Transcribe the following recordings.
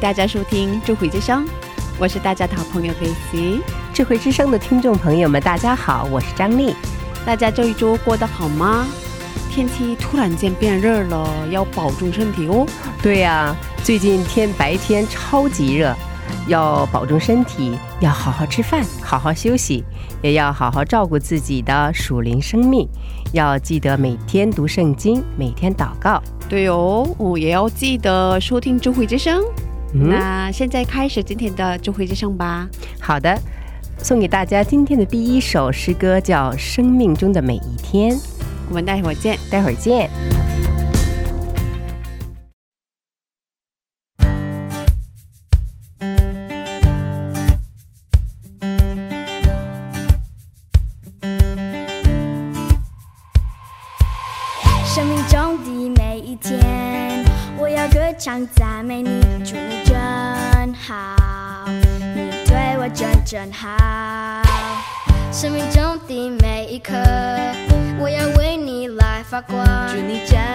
大家收听智慧之声，我是大家的好朋友 Daisy。智慧之声的听众朋友们，大家好，我是张丽。大家这一周过得好吗？天气突然间变热了，要保重身体哦。对呀、最近天白天超级热，要保重身体，要好好吃饭，好好休息，也要好好照顾自己的属灵生命。要记得每天读圣经，每天祷告。对哦，我也要记得收听智慧之声。嗯，那现在开始今天的智慧之声吧。好的，送给大家今天的第一首诗歌，叫《生命中的每一天》。我们待会儿见。待会儿见。光，祝你真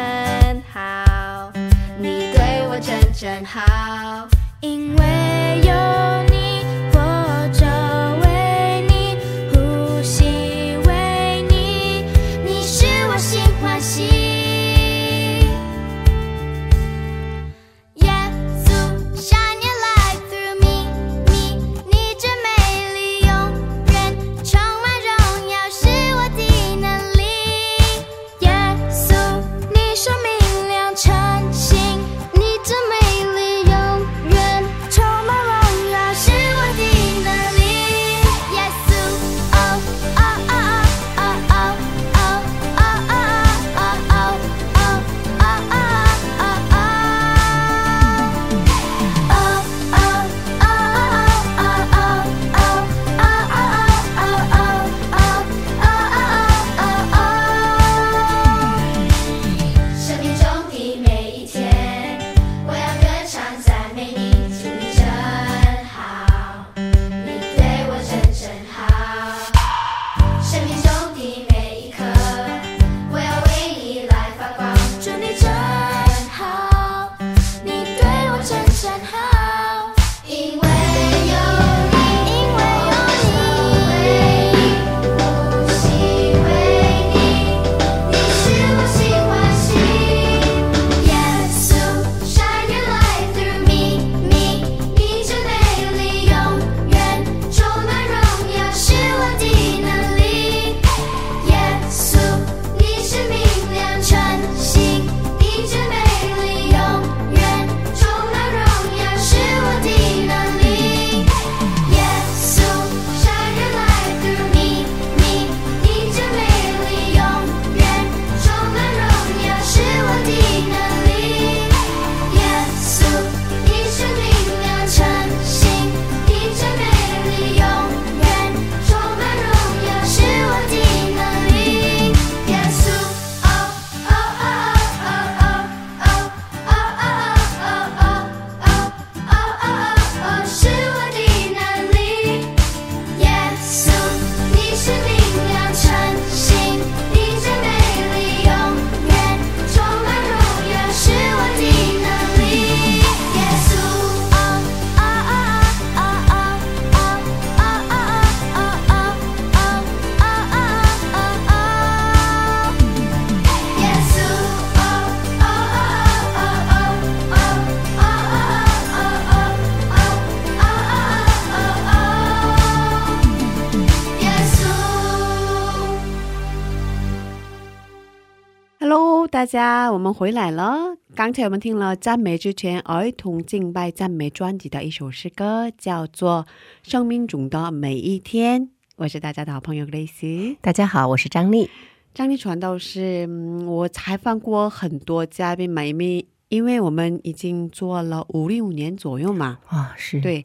我们回来了。刚才我们听了赞美之泉儿童敬拜赞美专辑的一首诗歌，叫做《生命中的每一天》。我是大家的好朋友 Grace。大家好，我是张丽。张丽传道是，嗯，我采访过很多嘉宾嘛，因为因为我们已经做了五六年左右嘛，啊，是对，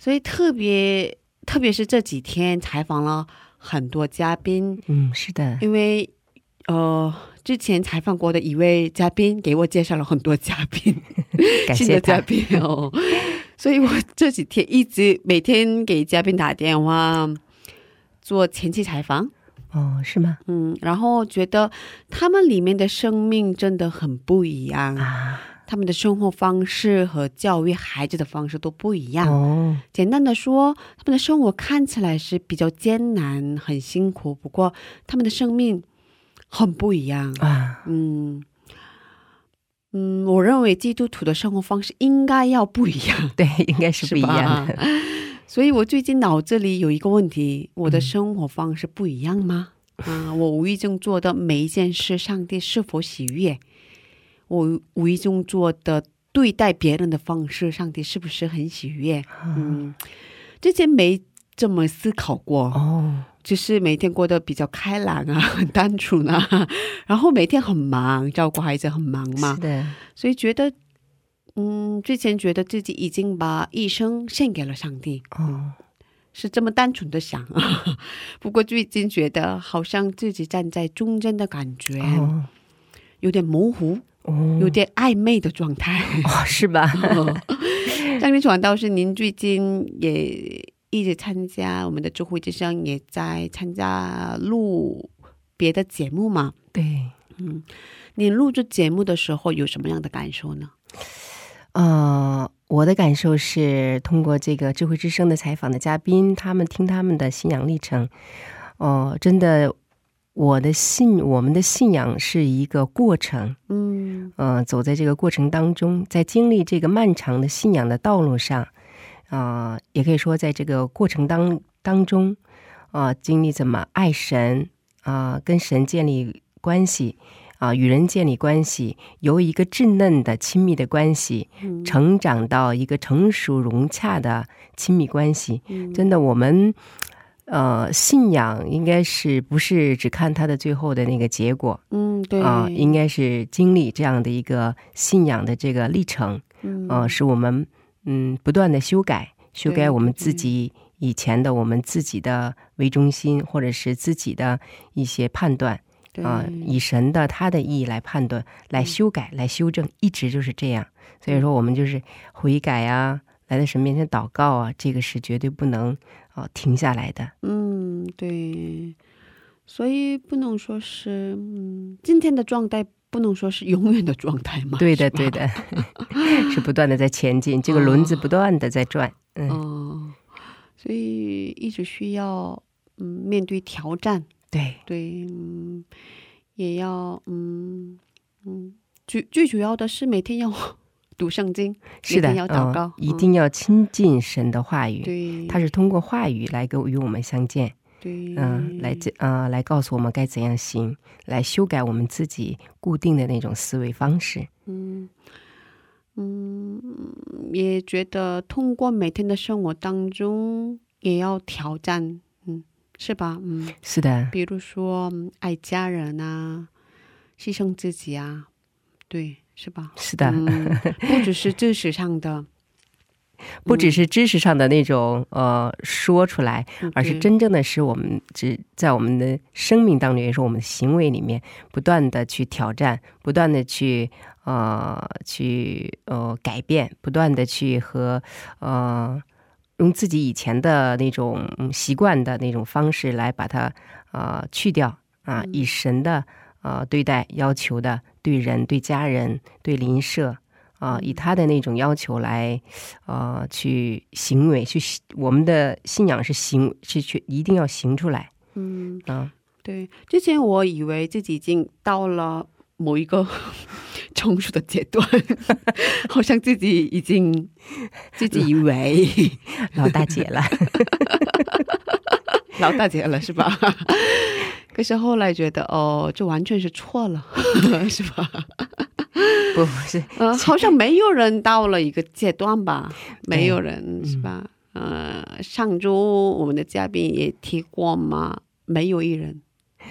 所以特别特别是这几天采访了很多嘉宾，嗯，是的，因为呃，之前采访过的一位嘉宾给我介绍了很多嘉宾，感谢新的嘉。宾哦，所以我这几天一直每天给嘉宾打电话做前期采访，哦，是吗？嗯，然后觉得他们里面的生命真的很不一样，啊，他们的生活方式和教育孩子的方式都不一样。哦，简单的说，他们的生活看起来是比较艰难、很辛苦，不过他们的生命很不一样。啊，嗯嗯，我认为基督徒的生活方式应该要不一样，对，应该是不一样的。所以我最近脑子里有一个问题：我的生活方式不一样吗？啊，我无意中做的每一件事，上帝是否喜悦？我无意中做的对待别人的方式，上帝是不是很喜悦？嗯，之前没这么思考过，哦，就是每天过得比较开朗啊，很 单纯啊，然后每天很忙，照顾孩子很忙嘛是，的，所以觉得，嗯，之前觉得自己已经把一生献给了上帝，哦，是这么单纯的想。不过最近觉得好像自己站在中间的感觉，哦，有点模糊，哦，有点暧昧的状态。哦，是吧？张明传道是您最近也一直参加我们的智慧之声，也在参加录别的节目嘛？对，嗯，你录制节目的时候有什么样的感受呢？呃，我的感受是，通过这个智慧之声的采访的嘉宾，他们听他们的信仰历程，哦、真的，我的信，我们的信仰是一个过程，嗯呃，走在这个过程当中，在经历这个漫长的信仰的道路上，啊、也可以说在这个过程当当中，啊、经历怎么爱神，啊、跟神建立关系，啊、与人建立关系，由一个稚嫩的亲密的关系，嗯。成长到一个成熟融洽的亲密关系。嗯。真的，我们呃，信仰应该是不是只看它的最后的那个结果，嗯，对。啊、应该是经历这样的一个信仰的这个历程，嗯。啊、使我们嗯不断的修改，修改我们自己以前的我们自己的为中心，或者是自己的一些判断对啊、以神的他的意义来判断、来修改、来修正，一直就是这样。所以说，我们就是悔改啊，来到神面前祷告啊，这个是绝对不能啊、停下来的。嗯，对，所以不能说是嗯，今天的状态不能说是永远的状态嘛。对的，对。的，是不断的在前进，这个轮子不断的在转。嗯，哦，所以一直需要嗯面对挑战，对，对，嗯，也要嗯嗯，最最主要的是每天要读圣经，是的，要祷嗯告，一定要亲近神的话语。对，他是通过话语来跟与我们相见，对，嗯，来这呃来告诉我们该怎样行，来修改我们自己固定的那种思维方式。嗯嗯，也觉得通过每天的生活当中，也要挑战，嗯，是吧？嗯，是的，比如说嗯爱家人啊，牺牲自己啊，对，是吧？是的，嗯，不只是知识上的，不只是知识上的那种呃说出来，嗯而是真正的是我们只在我们的生命当中，也是我们的行为里面，不断的去挑战，不断的去呃去呃改变，不断的去和呃用自己以前的那种嗯习惯的那种方式来把它呃去掉啊，以神的呃对待要求的对人、对家人、对邻舍。啊、以他的那种要求来，呃，去行为，去我们的信仰是行，是去一定要行出来嗯，啊、对。之前我以为自己已经到了某一个 成熟的阶段，好像自己已经自己以为老 大姐了，老大姐了，是吧？可可是后来觉得哦，这完全是错了，是吧？不是，呃，好像没有人到了一个阶段吧，没有人是吧？呃，上周我们的嘉宾也提过嘛，没有一人，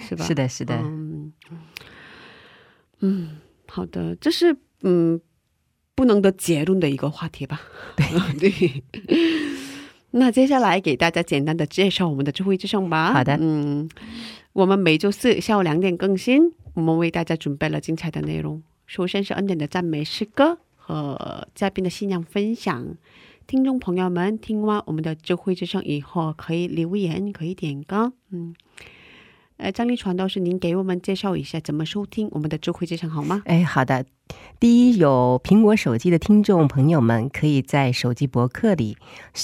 是吧？是的，是的，嗯，嗯，好的，这是嗯不能得结论的一个话题吧？对 对。那接下来给大家简单的介绍我们的智慧之声吧。好的，嗯，我们每周四下午两点更新，我们为大家准备了精彩的内容。首先是恩典的赞美诗歌和嘉宾的信仰分享。听众朋友们，听完我们的智慧之声以后，可以留言，可以点歌。嗯，呃，张丽传道士，您给我们介绍一下怎么收听我们的智慧之声好吗？哎，好的。第一，有苹果手机的听众朋友们，可以在手机博客里，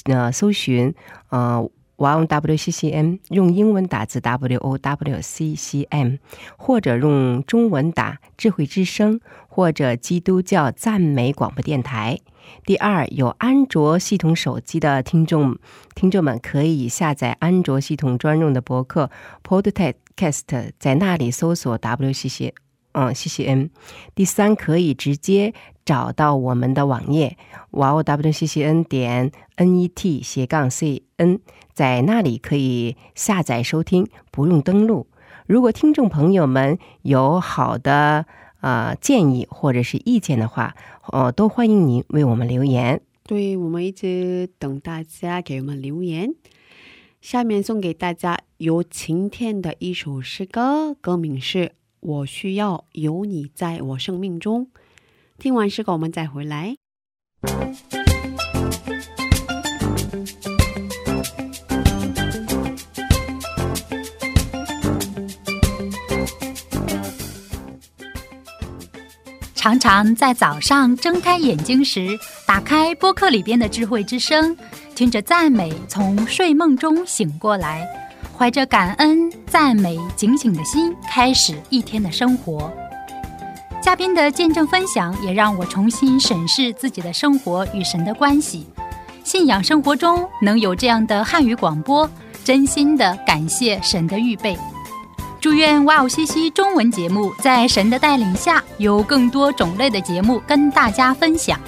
呃，搜寻呃。Wow W C C M，用英文打字 W O W C C M，或者用中文打智慧之声，或者基督教赞美广播电台。第二，有安卓系统手机的听众听众们可以下载安卓系统专用的博客 Podcast，在那里搜索 W C C，嗯，C C M。第三，可以直接。找到我们的网页 w w c c n 点 n e t 斜杠 c n，在那里可以下载收听，不用登录。如果听众朋友们有好的呃建议或者是意见的话，哦，都欢迎您为我们留言。对我们一直等大家给我们留言。下面送给大家由晴天的一首诗歌，歌名是《我需要有你在我生命中》。听完诗歌，我们再回来。常常在早上睁开眼睛时，打开播客里边的智慧之声，听着赞美，从睡梦中醒过来，怀着感恩、赞美、警醒的心，开始一天的生活。嘉宾的见证分享也让我重新审视自己的生活与神的关系。信仰生活中能有这样的汉语广播，真心的感谢神的预备。祝愿哇哦西西中文节目在神的带领下，有更多种类的节目跟大家分享。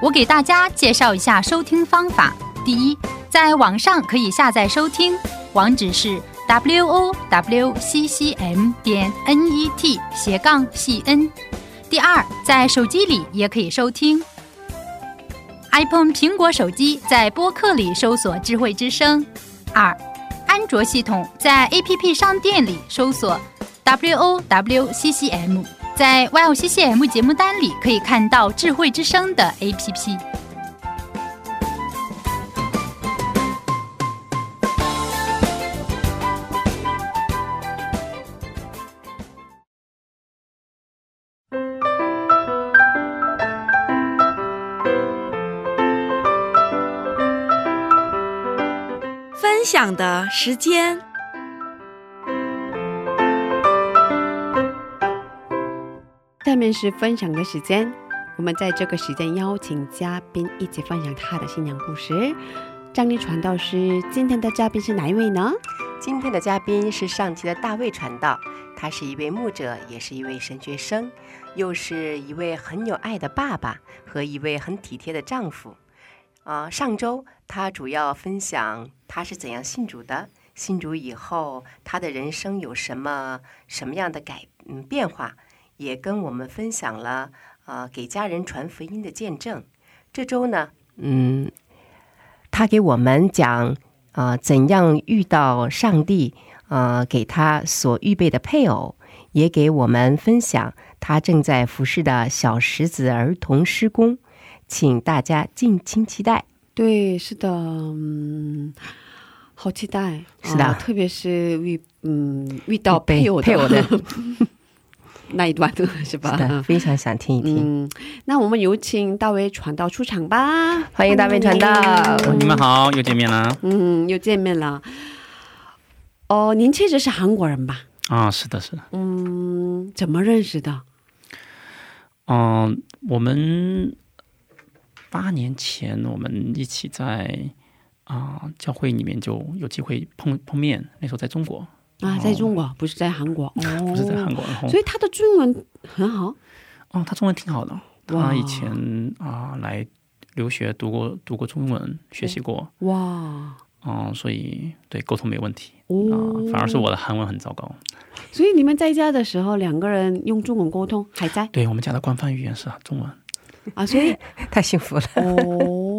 我给大家介绍一下收听方法：第一，在网上可以下载收听，网址是。w o w c c m 点 n e t 斜杠 c n。第二，在手机里也可以收听。iPhone 苹果手机在播客里搜索“智慧之声”。二，安卓系统在 APP 商店里搜索 w o w c c m，在 y o c c m 节目单里可以看到“智慧之声”的 APP。享的时间，下面是分享的时间。我们在这个时间邀请嘉宾一起分享他的信仰故事。张力传道师，今天的嘉宾是哪一位呢？今天的嘉宾是上期的大卫传道，他是一位牧者，也是一位神学生，又是一位很有爱的爸爸和一位很体贴的丈夫。啊，上周他主要分享他是怎样信主的，信主以后他的人生有什么什么样的改嗯变化，也跟我们分享了啊给家人传福音的见证。这周呢，嗯，他给我们讲啊怎样遇到上帝啊给他所预备的配偶，也给我们分享他正在服侍的小石子儿童施工。请大家敬请期待。对，是的，嗯，好期待，是的，特别是遇嗯遇到配偶配偶的 那一段，是吧？是的，非常想听一听。嗯，那我们有请大卫传道出场吧。欢迎大卫传道，你们好，又见面了。嗯，又见面了。哦，您确实是韩国人吧？啊，是的，是的。嗯，怎么认识的？嗯，我们。八年前，我们一起在啊教会里面就有机会碰碰面。那时候在中国啊，在中国不是在韩国，哦，不是在韩国，然后所以他的中文很好。哦，他中文挺好的，他以前啊、来留学读过读过中文，学习过，哇，哦，所以对沟通没问题啊、哦，反而是我的韩文很糟糕。所以你们在家的时候，两个人用中文沟通，还在对我们家的官方语言是中文，啊，所以 太幸福了。哦，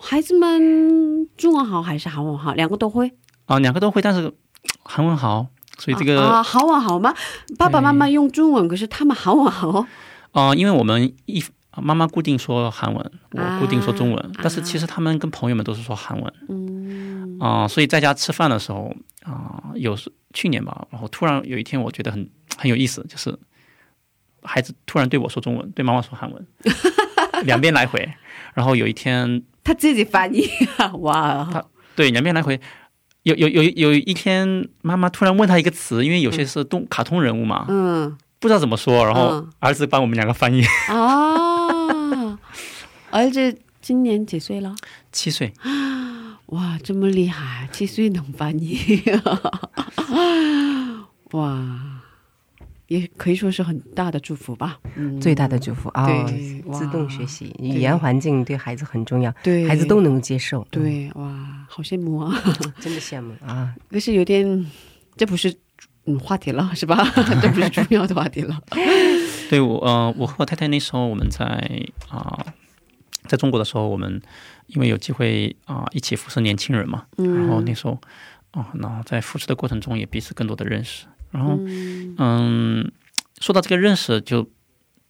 孩子们中文好还是韩文好？两个都会。啊、两个都会，但是 韩文好，所以这个啊，韩文好吗？爸爸妈妈用中文，可是他们韩文好哦。啊、因为我们一妈妈固定说韩文，啊我固定说中文，啊但是其实他们跟朋友们都是说韩文嗯啊、所以在家吃饭的时候啊、有时去年吧，然后突然有一天我觉得很很有意思，就是孩子突然对我说中文，对妈妈说韩文，两边来回，然后有一天他自己翻译啊，哇，对两边来回。有有有有一天，妈妈突然问他一个词，因为有些是动卡通人物嘛，嗯不知道怎么说，然后嗯儿子帮我们两个翻译。啊，儿子今年几岁了？七岁，哇，这么厉害，七岁能翻译，哇，也可以说是很大的祝福吧。嗯，最大的祝福啊、对哇自动学习，语言环境对孩子很重要，对孩子都能够接受。对，哇，好羡慕啊！嗯，真的羡慕啊！可是有点，这不是嗯话题了，是吧？这不是重要的话题了。对我呃，我和我太太那时候我们在啊、在中国的时候，我们因为有机会啊、一起服侍年轻人嘛，然后那时候啊，然后在服侍的过程中也彼此更多的认识，然后嗯说到这个认识就。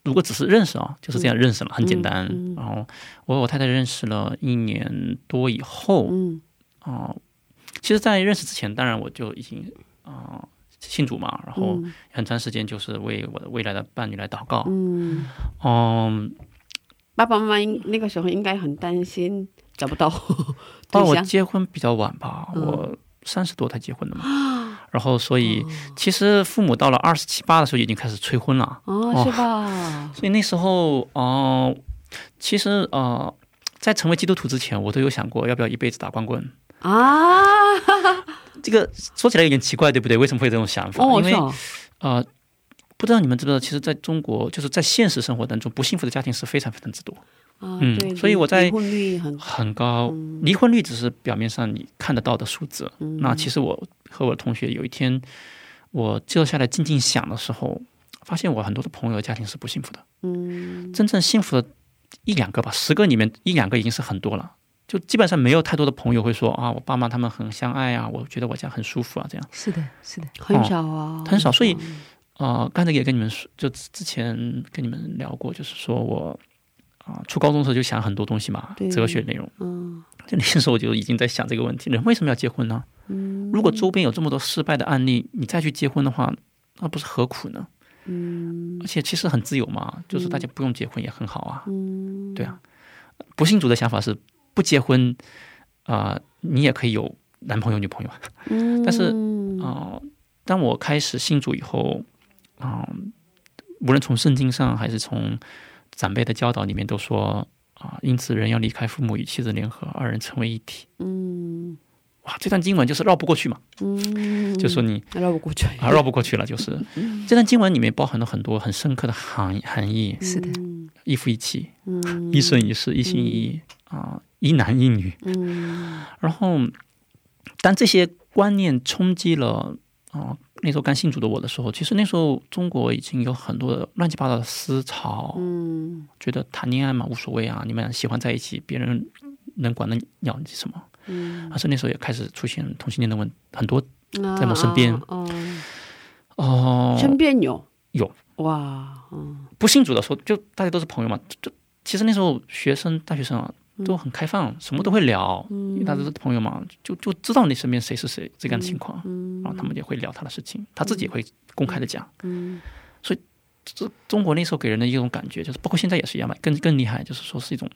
如果只是认识啊，就是这样认识了，很简单。然后我和我太太认识了一年多以后，嗯啊、其实，在认识之前，当然我就已经啊、信主嘛，然后很长时间就是为我的未来的伴侣来祷告。嗯，嗯，爸爸妈妈应那个时候应该很担心找不到哦，对象。我结婚比较晚吧，嗯我三十多才结婚的嘛。然后，所以其实父母到了二十七八的时候已经开始催婚了。哦，是吧？所以那时候，哦、其实呃，在成为基督徒之前，我都有想过要不要一辈子打光棍。啊，这个说起来有点奇怪，对不对？为什么会有这种想法？哦，因为是哦呃，不知道你们知不知道，其实在中国，就是在现实生活当中，不幸福的家庭是非常非常之多，啊，嗯对，所以我在离婚率很很高。嗯离婚率只是表面上你看得到的数字。那其实我和我的同学有一天，我坐下来静静想的时候，发现我很多的朋友家庭是不幸福的。嗯真正幸福的一两个吧，十个里面一两个已经是很多了。就基本上没有太多的朋友会说啊，我爸妈他们很相爱啊，我觉得我家很舒服啊，这样。是的，是的，很少啊，很少，所以呃，刚才也跟你们说，就之之前跟你们聊过，就是说我啊、初高中的时候就想很多东西嘛，哲学内容。嗯就那时候我就已经在想这个问题：人为什么要结婚呢？嗯如果周边有这么多失败的案例，你再去结婚的话，那不是何苦呢？嗯而且其实很自由嘛，就是大家不用结婚也很好啊。嗯，对啊，不信主的想法是不结婚啊、你也可以有男朋友女朋友啊。嗯，但是啊、当我开始信主以后，啊、无论从圣经上还是从长辈的教导里面都说啊、因此人要离开父母与妻子联合，二人成为一体。嗯哇，这段经文就是绕不过去嘛，嗯，就说你绕不过去，啊绕不过去了，就是 这段经文里面包含了很多很深刻的含含义，是的，嗯一夫一妻，嗯一生一世，一心一意啊、一男一女。嗯然后，当这些观念冲击了啊、那时候刚信主的我的时候，其实那时候中国已经有很多的乱七八糟的思潮，嗯。觉得谈恋爱嘛无所谓啊，你们俩喜欢在一起，别人能管得了你什么？嗯，而是那时候也开始出现同性恋的问很多在在我身边哦，哦。身边有？有。哇，嗯。不信主的时候，就大家都是朋友嘛，就其实那时候学生大学生啊都很开放，什么都会聊，因为大家都是朋友嘛，就就知道你身边谁是谁这样的情况，嗯。然后他们也会聊他的事情，他自己也会公开的讲。嗯。这中国那时候给人的一种感觉，就是包括现在也是一样嘛，更更厉害，就是说是一种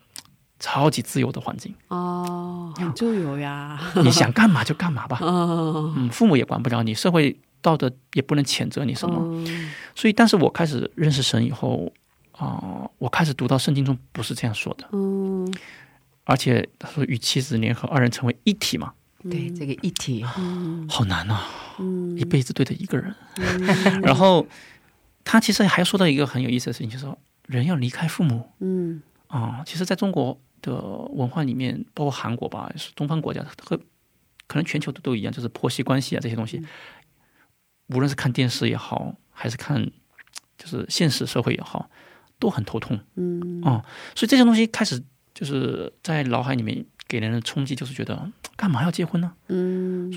超级自由的环境，哦，很自由呀，你想干嘛就干嘛吧，哦，嗯，父母也管不了你，社会道德也不能谴责你什么，嗯所以，但是我开始认识神以后，啊、我开始读到圣经中不是这样说的，嗯而且他说与妻子联合，二人成为一体嘛，对这个一体，嗯。好难啊！一辈子对着一个人。然后他其实还说到一个很有意思的事情，就是说人要离开父母。嗯。啊、其实在中国的文化里面，包括韩国吧，是东方国家和可能全球都都一样，就是婆媳关系啊这些东西，无论是看电视也好，还是看就是现实社会也好，都很头痛。嗯。哦，所以这些东西开始就是在脑海里面给人的冲击，就是觉得 干嘛要结婚呢？嗯。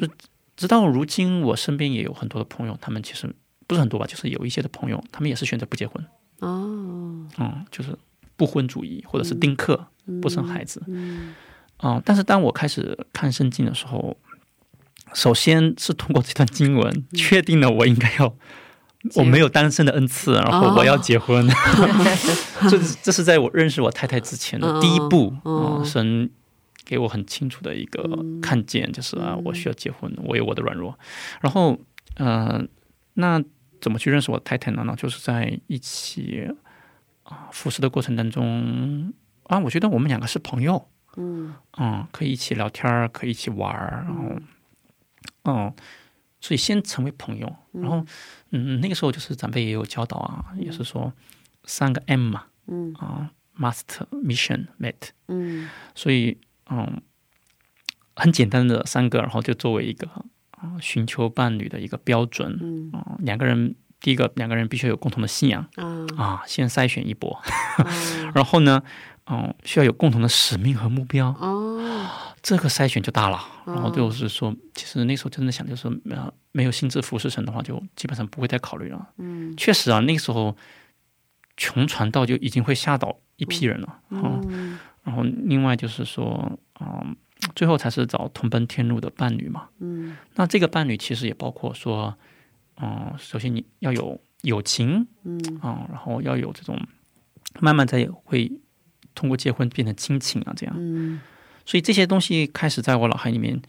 直到如今，我身边也有很多的朋友，他们其实不是很多吧，就是有一些的朋友，他们也是选择不结婚，哦。嗯，就是不婚主义，或者是丁克，不生孩子，嗯啊、但是当我开始看圣经的时候，首先是通过这段经文确定了我应该要。我没有单身的恩赐，然后我要结婚，这是这是在我认识我太太之前的第一步神给我很清楚的一个看见，就是啊，我需要结婚，我有我的软弱。然后，呃，那怎么去认识我太太呢？那就是在一起啊服侍的过程当中啊，我觉得我们两个是朋友，嗯。嗯，可以一起聊天，可以一起玩儿，然后，嗯，所以先成为朋友，然后，嗯，那个时候就是长辈也有教导啊，也是说三个 M 嘛，嗯。啊，Master Mission Mate，嗯。所以，嗯，很简单的三个，然后就作为一个啊寻求伴侣的一个标准，嗯。啊，两个人，第一个两个人必须有共同的信仰啊。啊，先筛选一波，啊。然后呢，嗯，需要有共同的使命和目标，哦这个筛选就大了。然后就是说，其实那时候真的想，就是呃，没有心智服侍神的话，就基本上不会再考虑了。嗯确实啊，那个时候穷传道就已经会吓倒一批人了。嗯，嗯然后另外就是说，嗯，最后才是找同奔天路的伴侣嘛。嗯那这个伴侣其实也包括说，嗯，首先你要有友情，嗯啊、然后要有这种慢慢再会通过结婚变成亲情啊，这样。嗯所以这些东西开始在我脑海里面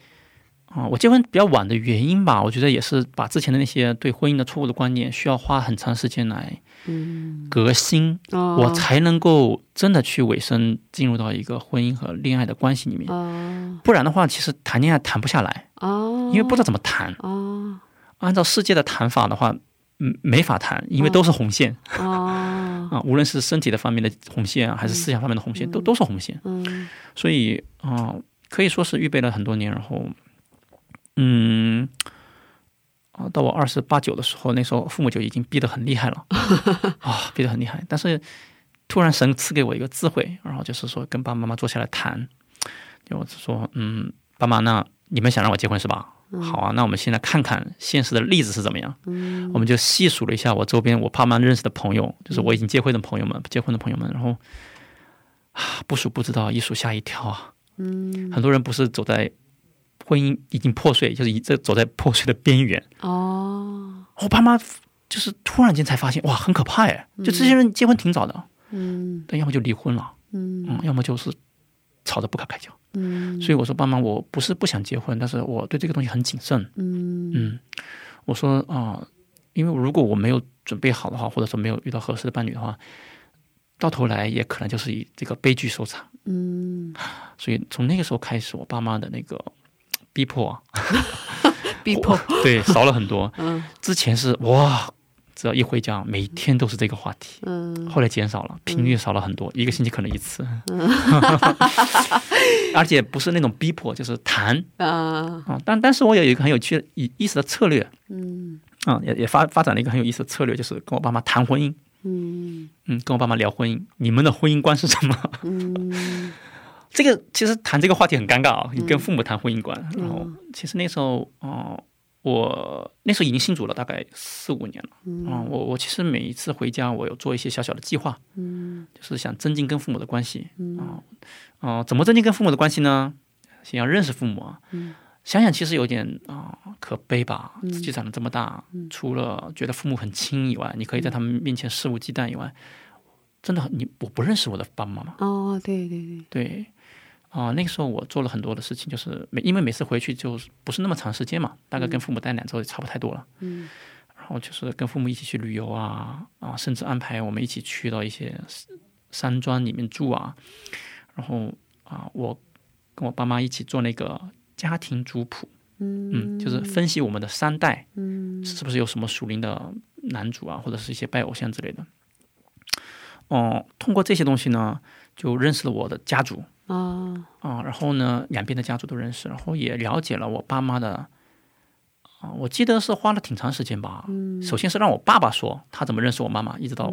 啊、我结婚比较晚的原因吧，我觉得也是把之前的那些对婚姻的错误的观念，需要花很长时间来嗯。革新，哦。我才能够真的去委身进入到一个婚姻和恋爱的关系里面。哦。不然的话，其实谈恋爱谈不下来，哦。因为不知道怎么谈。哦。按照世界的谈法的话，嗯，没法谈，因为都是红线。哦啊，无论是身体的方面的红线啊，还是思想方面的红线，都都是红线。嗯所以啊、可以说是预备了很多年，然后，嗯，啊，到我二十八九的时候，那时候父母就已经逼得很厉害了，啊，逼得很厉害。但是突然神赐给我一个智慧，然后就是说跟爸爸妈妈坐下来谈，就是说，嗯，爸妈，那你们想让我结婚是吧？好啊，那我们现在看看现实的例子是怎么样。嗯我们就细数了一下我周边我爸妈认识的朋友，就是我已经结婚的朋友们，结婚的朋友们，然后啊，不数不知道，一数吓一跳啊。嗯很多人不是走在婚姻已经破碎，就是一直走在破碎的边缘。哦我爸妈就是突然间才发现，哇，很可怕哎！就这些人结婚挺早的，嗯但要么就离婚了，嗯嗯，要么就是吵得不可开交。嗯所以我说，爸妈，我不是不想结婚，但是我对这个东西很谨慎。嗯嗯，我说啊、因为如果我没有准备好的话，或者说没有遇到合适的伴侣的话，到头来也可能就是以这个悲剧收场。嗯所以从那个时候开始，我爸妈的那个逼迫啊，逼迫对少了很多。嗯之前是哇，只要一回家，每天都是这个话题。嗯。后来减少了，频率少了很多，一个星期可能一次，而且不是那种逼迫，就是谈。啊。啊。但但是我有一个很有趣的意意思的策略。嗯。啊，也也发发展了一个很有意思的策略，就是跟我爸妈谈婚姻，嗯。嗯，跟我爸妈聊婚姻，你们的婚姻观是什么？嗯。这个其实谈这个话题很尴尬啊，你跟父母谈婚姻观，然后其实那时候哦、我那时候已经信主了，大概四五年了。啊、我我其实每一次回家，我有做一些小小的计划，嗯就是想增进跟父母的关系啊。啊、怎么增进跟父母的关系呢？先要认识父母啊。想想其实有点啊、可悲吧，自己长得这么大，除了觉得父母很亲以外，你可以在他们面前肆无忌惮以外，真的你我不认识我的爸爸妈妈。哦对对对对，啊、那个时候我做了很多的事情，就是每因为每次回去就不是那么长时间嘛，大概跟父母待两周也差不太多了。嗯，然后就是跟父母一起去旅游啊啊，甚至安排我们一起去到一些山庄里面住啊，然后啊，我跟我爸妈一起做那个家庭族谱，嗯，就是分析我们的三代，嗯。是不是有什么属灵的男主啊，或者是一些拜偶像之类的。哦、通过这些东西呢，就认识了我的家族啊啊、然后呢，两边的家族都认识，然后也了解了我爸妈的。啊、我记得是花了挺长时间吧。嗯首先是让我爸爸说他怎么认识我妈妈，一直到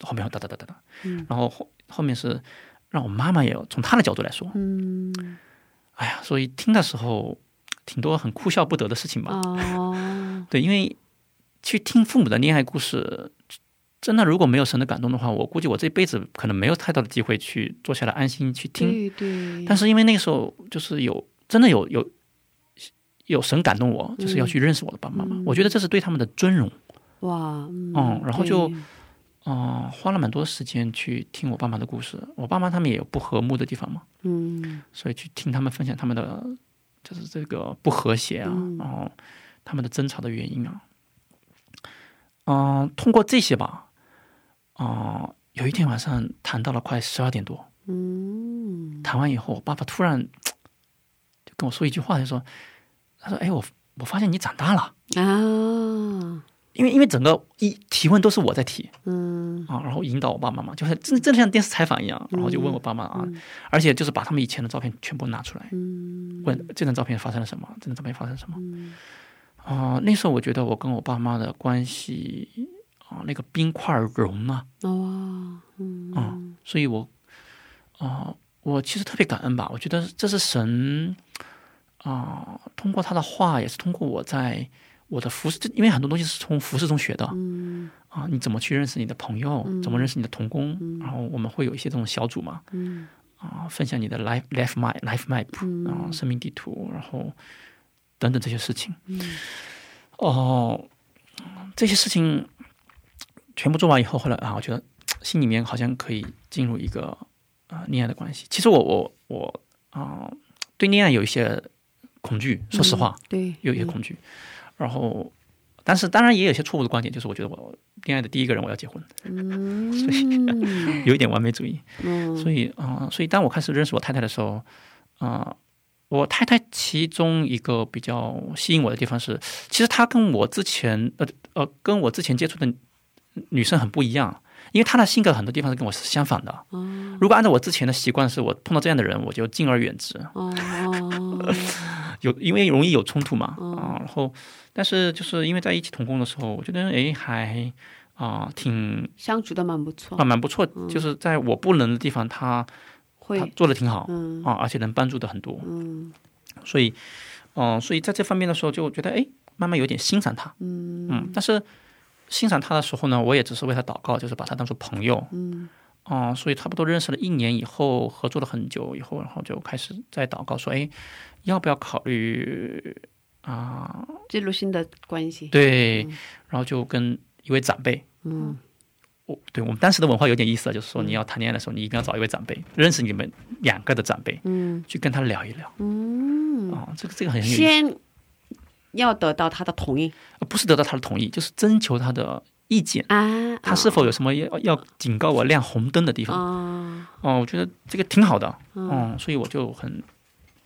后面哒哒哒哒哒，嗯然后后后面是让我妈妈也从她的角度来说。嗯哎呀，所以听的时候挺多很哭笑不得的事情吧。哦对，因为去听父母的恋爱故事，真的如果没有神的感动的话，我估计我这辈子可能没有太多的机会去坐下来安心去听。对对，但是因为那个时候就是有真的有有有神感动我，就是要去认识我的爸爸妈妈，我觉得这是对他们的尊荣。哇嗯嗯然后就对嗯、花了蛮多时间去听我爸妈的故事。我爸妈他们也有不和睦的地方嘛，嗯所以去听他们分享他们的就是这个不和谐啊，嗯然后他们的争吵的原因啊。嗯、通过这些吧，啊、有一天晚上谈到了快十二点多，嗯。谈完以后，我爸爸突然 就跟我说一句话，就说：“他说，哎，我我发现你长大了，啊。因为因为整个一提问都是我在提。嗯。啊，然后引导我爸妈妈，就是真真的像电视采访一样，然后就问我爸妈啊，而且就是把他们以前的照片全部拿出来，嗯。问这张照片发生了什么，这张照片发生了什么。啊、那时候我觉得我跟我爸妈的关系啊、那个冰块融啊，哦嗯啊、所以我啊、我其实特别感恩吧，我觉得这是神啊、通过他的话，也是通过我在我的服饰，因为很多东西是从服饰中学的，嗯。啊，你怎么去认识你的朋友，怎么认识你的同工，然后我们会有一些这种小组嘛，嗯。啊，分享你的 life life map life map，嗯啊，生命地图，然后等等这些事情。嗯。哦，这些事情全部做完以后，后来啊，我觉得 心里面好像可以进入一个啊、恋爱的关系。其实我我我啊、对恋爱有一些恐惧，说实话，对有一些恐惧。然后，但是当然也有一些错误的观点，就是我觉得我恋爱的第一个人我要结婚，嗯 所以有一点完美主义。嗯所以啊、呃所以当我开始认识我太太的时候，啊、我太太其中一个比较吸引我的地方是，其实她跟我之前呃呃跟我之前接触的女生很不一样，因为她的性格很多地方是跟我是相反的。如果按照我之前的习惯，是我碰到这样的人，我就敬而远之，哦 有因为容易有冲突嘛啊、然后但是就是因为在一起同工的时候，我觉得哎还啊、挺相处的蛮不错。啊，蛮不错，就是在我不能的地方，他他会做的挺好，嗯。啊，而且能帮助的很多，嗯。所以，嗯、所以在这方面的时候，就觉得哎，慢慢有点欣赏他，嗯但是欣赏他的时候呢，我也只是为他祷告，就是把他当做朋友，嗯。啊、所以差不多认识了一年以后，合作了很久以后，然后就开始在祷告说，哎，要不要考虑啊、进入新的关系。对，然后就跟一位长辈，嗯。我对我们当时的文化有点意思啊，就是说你要谈恋爱的时候，你一定要找一位长辈，认识你们两个的长辈，嗯。去跟他聊一聊。嗯。啊、这个这个很有意思，先要得到他的同意？呃不是得到他的同意，就是征求他的意见，啊他是否有什么要要警告我亮红灯的地方？啊哦，我觉得这个挺好的，嗯，所以我就很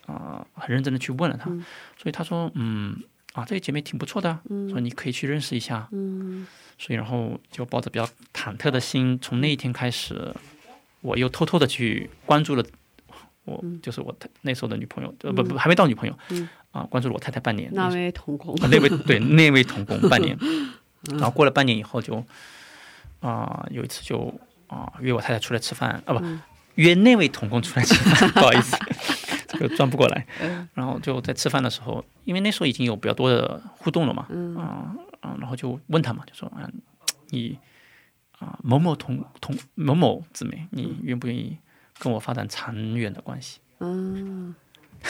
啊、很认真的去问了他，所以他说，嗯啊，这个姐妹挺不错的，说你可以去认识一下，嗯。所以然后就抱着比较忐忑的心，从那一天开始，我又偷偷的去关注了我，就是我那时候的女朋友，呃不不还没到女朋友，嗯啊，关注了我太太半年，那位同工啊那位 对那位童工半年，然后过了半年以后就啊、有一次就啊、约我太太出来吃饭啊不、约那位童工出来吃饭，不好意思，这个转不过来。然后就在吃饭的时候，因为那时候已经有比较多的互动了嘛，啊啊、然后就问他嘛，就说啊你啊、某某同同某某姊妹，你愿不愿意跟我发展长远的关系？嗯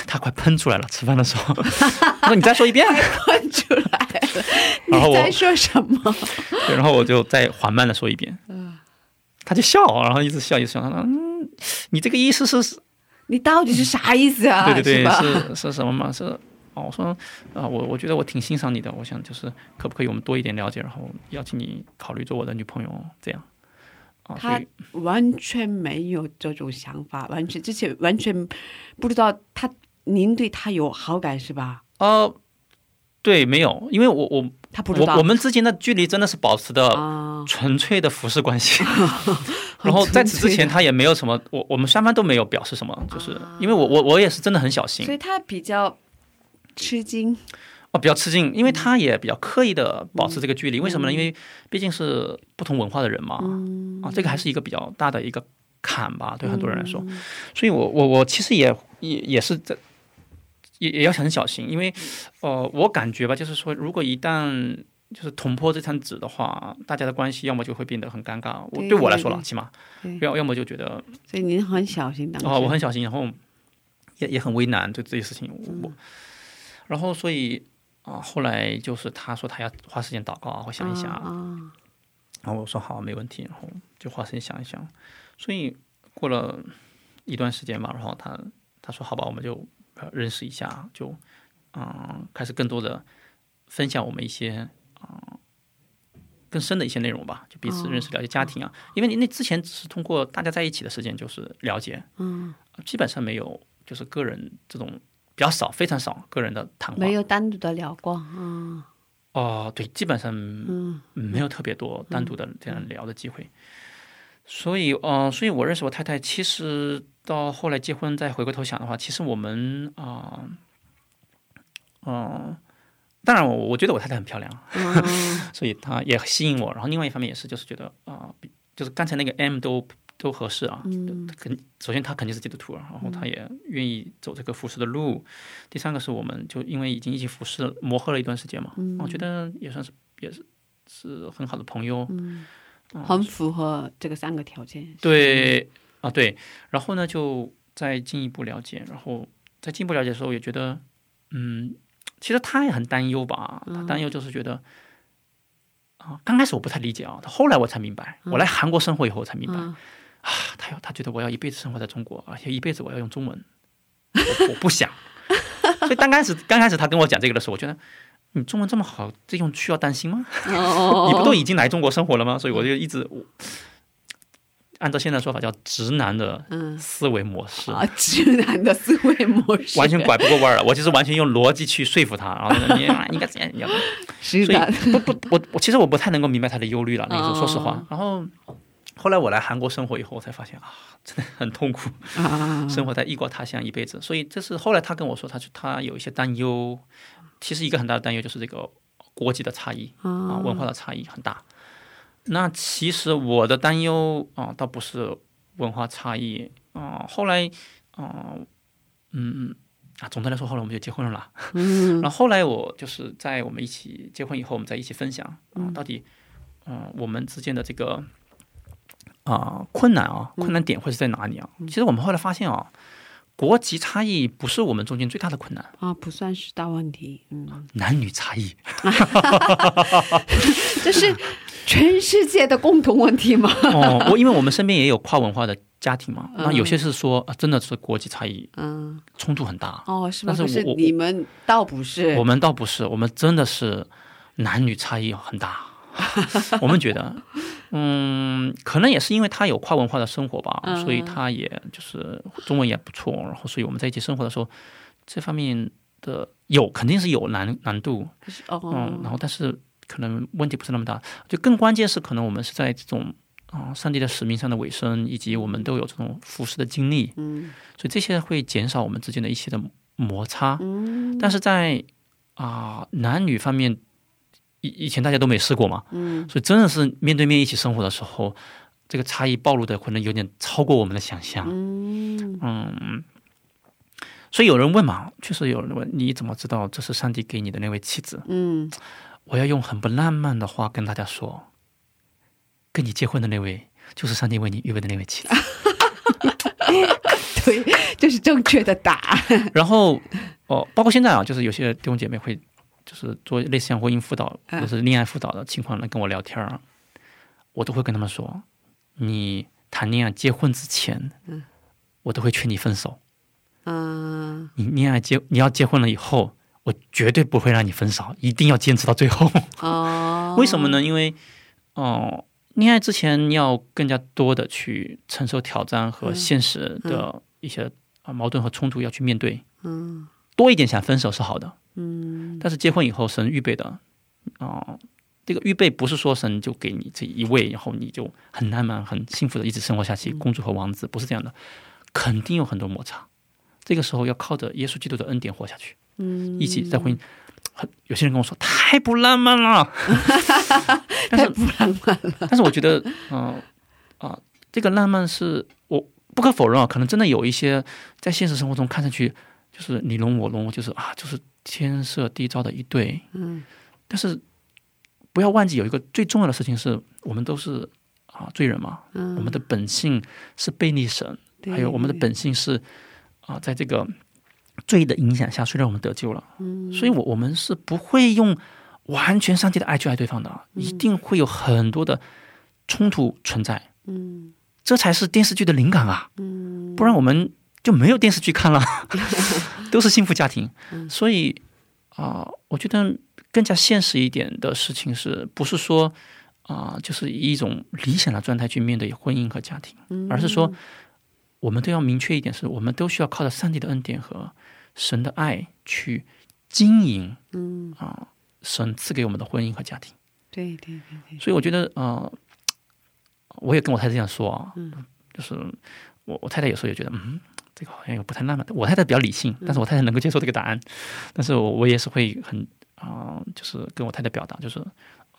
他快喷出来了，吃饭的时候，他说你再说一遍。喷出来了，然后我你在说什么？对，然后我就再缓慢的说一遍，他就笑，然后一直笑，一直笑，他说：“嗯，你这个意思是，你到底是啥意思啊？对对对，是？是是什么嘛？是哦，我说啊、我我觉得我挺欣赏你的，我想就是可不可以我们多一点了解，然后邀请你考虑做我的女朋友，这样他完全没有这种想法，完全之前完全不知道他您对他有好感是吧？呃，对，没有，因为我我他不知道我我们之间的距离真的是保持的啊，纯粹的服饰关系。然后在此之前，他也没有什么，我我们双方都没有表示什么，就是因为我我我也是真的很小心所，以他比较吃惊。哦，比较吃惊，因为他也比较刻意的保持这个距离。为什么呢？因为毕竟是不同文化的人嘛，啊，这个还是一个比较大的一个坎吧，对很多人来说。所以我我我其实也也也是在也也要很小心，因为呃，我感觉吧，就是说，如果一旦就是捅破这层纸的话，大家的关系要么就会变得很尴尬。我对对我来说了，起码要要么就觉得所以您很小心当时。哦，我很小心，然后也也很为难对这些事情，我，然后所以啊、后来就是他说他要花时间祷告啊，我想一想，啊，然后我说好，没问题，然后就花时间想一想，所以过了一段时间吧，然后他他说好吧，我们就呃认识一下，就嗯、开始更多的分享我们一些啊、更深的一些内容吧，就彼此认识了解家庭啊，因为你那之前只是通过大家在一起的时间就是了解，嗯，基本上没有就是个人这种比较少，非常少个人的谈话，没有单独的聊过。嗯哦，对，基本上嗯没有特别多单独的这样聊的机会，所以，呃，所以我认识我太太，其实到后来结婚再回过头想的话，其实我们啊，嗯、当然我我觉得我太太很漂亮，嗯 所以她也吸引我。然后另外一方面也是，就是觉得啊、比就是刚才那个 M 都都合适啊。嗯。肯首先他肯定是基督徒，然后他也愿意走这个服侍的路。第三个是我们就因为已经一起服侍磨合了一段时间嘛，我觉得也算是也是是很好的朋友。很符合这个三个条件。对啊，对，然后呢，就再进一步了解，然后在进一步了解的时候，也觉得，嗯，其实他也很担忧吧，他担忧就是觉得，啊，刚开始我不太理解啊，他后来我才明白，我来韩国生活以后我才明白，嗯啊，他要他觉得我要一辈子生活在中国，而且一辈子我要用中文，我 我不想，所以刚开始刚开始他跟我讲这个的时候，我觉得。你中文这么好，这用需要担心吗？哦 你不都已经来中国生活了吗？所以我就一直我按照现在说法叫直男的嗯思维模式，啊，直男的思维模式，完全拐不过弯儿了。我就是完全用逻辑去说服他，然后呢你应该怎样，你要所以，不不，我我其实我不太能够明白他的忧虑了。那个时候，说实话哦，然后后来我来韩国生活以后，我才发现啊，真的很痛苦，啊，生活在异国他乡一辈子。所以这是后来他跟我说，他他有一些担忧。其实一个很大的担忧就是这个国籍的差异啊，文化的差异很大。那其实我的担忧啊，倒不是文化差异啊。后来啊，嗯啊，总的来说，后来我们就结婚了啦。嗯 然后后来我就是在我们一起结婚以后，我们在一起分享啊，到底嗯、呃我们之间的这个啊、困难啊，困难点会是在哪里啊？其实我们后来发现啊，国籍差异不是我们中间最大的困难，啊，不算是大问题，嗯，男女差异。这是全世界的共同问题吗？哦，我因为我们身边也有跨文化的家庭嘛，嗯那有些是说、啊真的是国籍差异嗯，冲突很大，哦，是吗？但是我你们倒不是，我们倒不是，我们真的是男女差异很大。我们觉得，嗯，可能也是因为他有跨文化的生活吧，嗯。所以他也就是中文也不错，然后所以我们在一起生活的时候，这方面的有肯定是有难难度，哦，嗯，然后但是可能问题不是那么大，就更关键是可能我们是在这种啊、上帝的使命上的尾声，以及我们都有这种服侍的经历，嗯。所以这些会减少我们之间的一些的摩擦。嗯。但是在啊、男女方面，以以前大家都没试过嘛，嗯所以真的是面对面一起生活的时候，这个差异暴露的可能有点超过我们的想象。嗯嗯，所以有人问嘛，确实有人问，你怎么知道这是上帝给你的那位妻子？嗯，我要用很不浪漫的话跟大家说，跟你结婚的那位就是上帝为你预备的那位妻子。对，这是正确的答案。然后哦，包括现在啊，就是有些弟兄姐妹会就是做类似像婚姻辅导嗯或者是恋爱辅导的情况来跟我聊天儿，我都会跟他们说，你谈恋爱结婚之前，我都会劝你分手。嗯你恋爱结你要结婚了以后，我绝对不会让你分手，一定要坚持到最后。哦，为什么呢？因为哦、恋爱之前要更加多的去承受挑战和现实的一些啊矛盾和冲突要去面对。嗯多一点想分手是好的，嗯但是结婚以后，神预备的啊、这个预备不是说神就给你这一位，然后你就很浪漫、很幸福的一直生活下去，公主和王子不是这样的，肯定有很多摩擦。这个时候要靠着耶稣基督的恩典活下去，嗯，一起在婚姻。很有些人跟我说太不浪漫了，但是不浪漫了。但是我觉得，嗯啊、这个浪漫是我不可否认啊，可能真的有一些在现实生活中看上去就是你侬我侬，就是啊，就是天设地造的一对。嗯。但是不要忘记有一个最重要的事情是，我们都是啊罪人嘛，嗯，我们的本性是背逆神，对。还有我们的本性是啊，在这个罪的影响下，虽然我们得救了，嗯。所以我我们是不会用完全上帝的爱去爱对方的，一定会有很多的冲突存在，嗯。这才是电视剧的灵感啊，嗯。不然我们就没有电视剧看了，都是幸福家庭，嗯。所以啊、我觉得更加现实一点的事情是不是说啊、就是以一种理想的状态去面对婚姻和家庭，嗯。而是说我们都要明确一点，是我们都需要靠着上帝的恩典和神的爱去经营嗯，啊、神赐给我们的婚姻和家庭。对对对对，所以我觉得呃，我也跟我太太这样说啊，嗯。就是我我太太有时候也觉得，嗯，这个好像又不太浪漫。我太太比较理性，但是我太太能够接受这个答案，但是我我也是会很啊、就是跟我太太表达，就是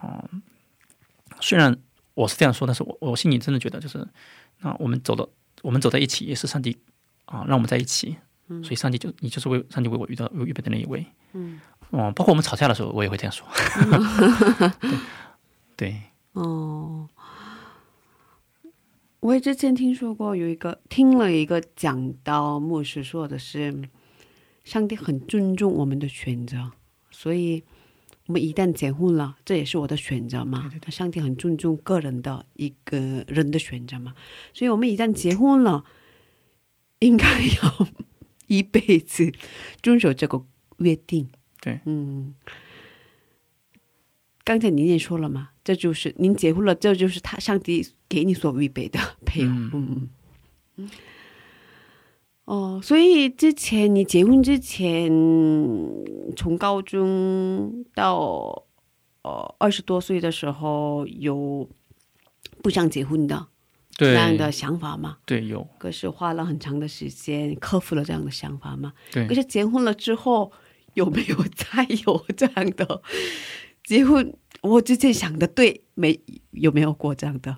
嗯、虽然我是这样说，但是我我心里真的觉得，就是那我们走的我们走在一起，也是上帝啊、让我们在一起，所以上帝就你就是为上帝为我遇到预备的那一位，嗯。哦、包括我们吵架的时候，我也会这样说，对。对。哦。我也之前听说过有一个听了一个讲到牧师说的是，上帝很尊重我们的选择，所以我们一旦结婚了，这也是我的选择嘛。他上帝很尊重个人的一个人的选择嘛，所以我们一旦结婚了，应该要一辈子遵守这个约定。对，嗯。刚才您也说了嘛，这就是您结婚了，这就是他上帝给你所预备的配偶。嗯嗯嗯。哦，所以之前你结婚之前，从高中到呃二十多岁的时候，有不想结婚的这对样的想法吗？对有可是花了很长的时间克服了这样的想法吗？对可是结婚了之后，有没有再有这样的结婚？我之前想的对，没有没有过这样的？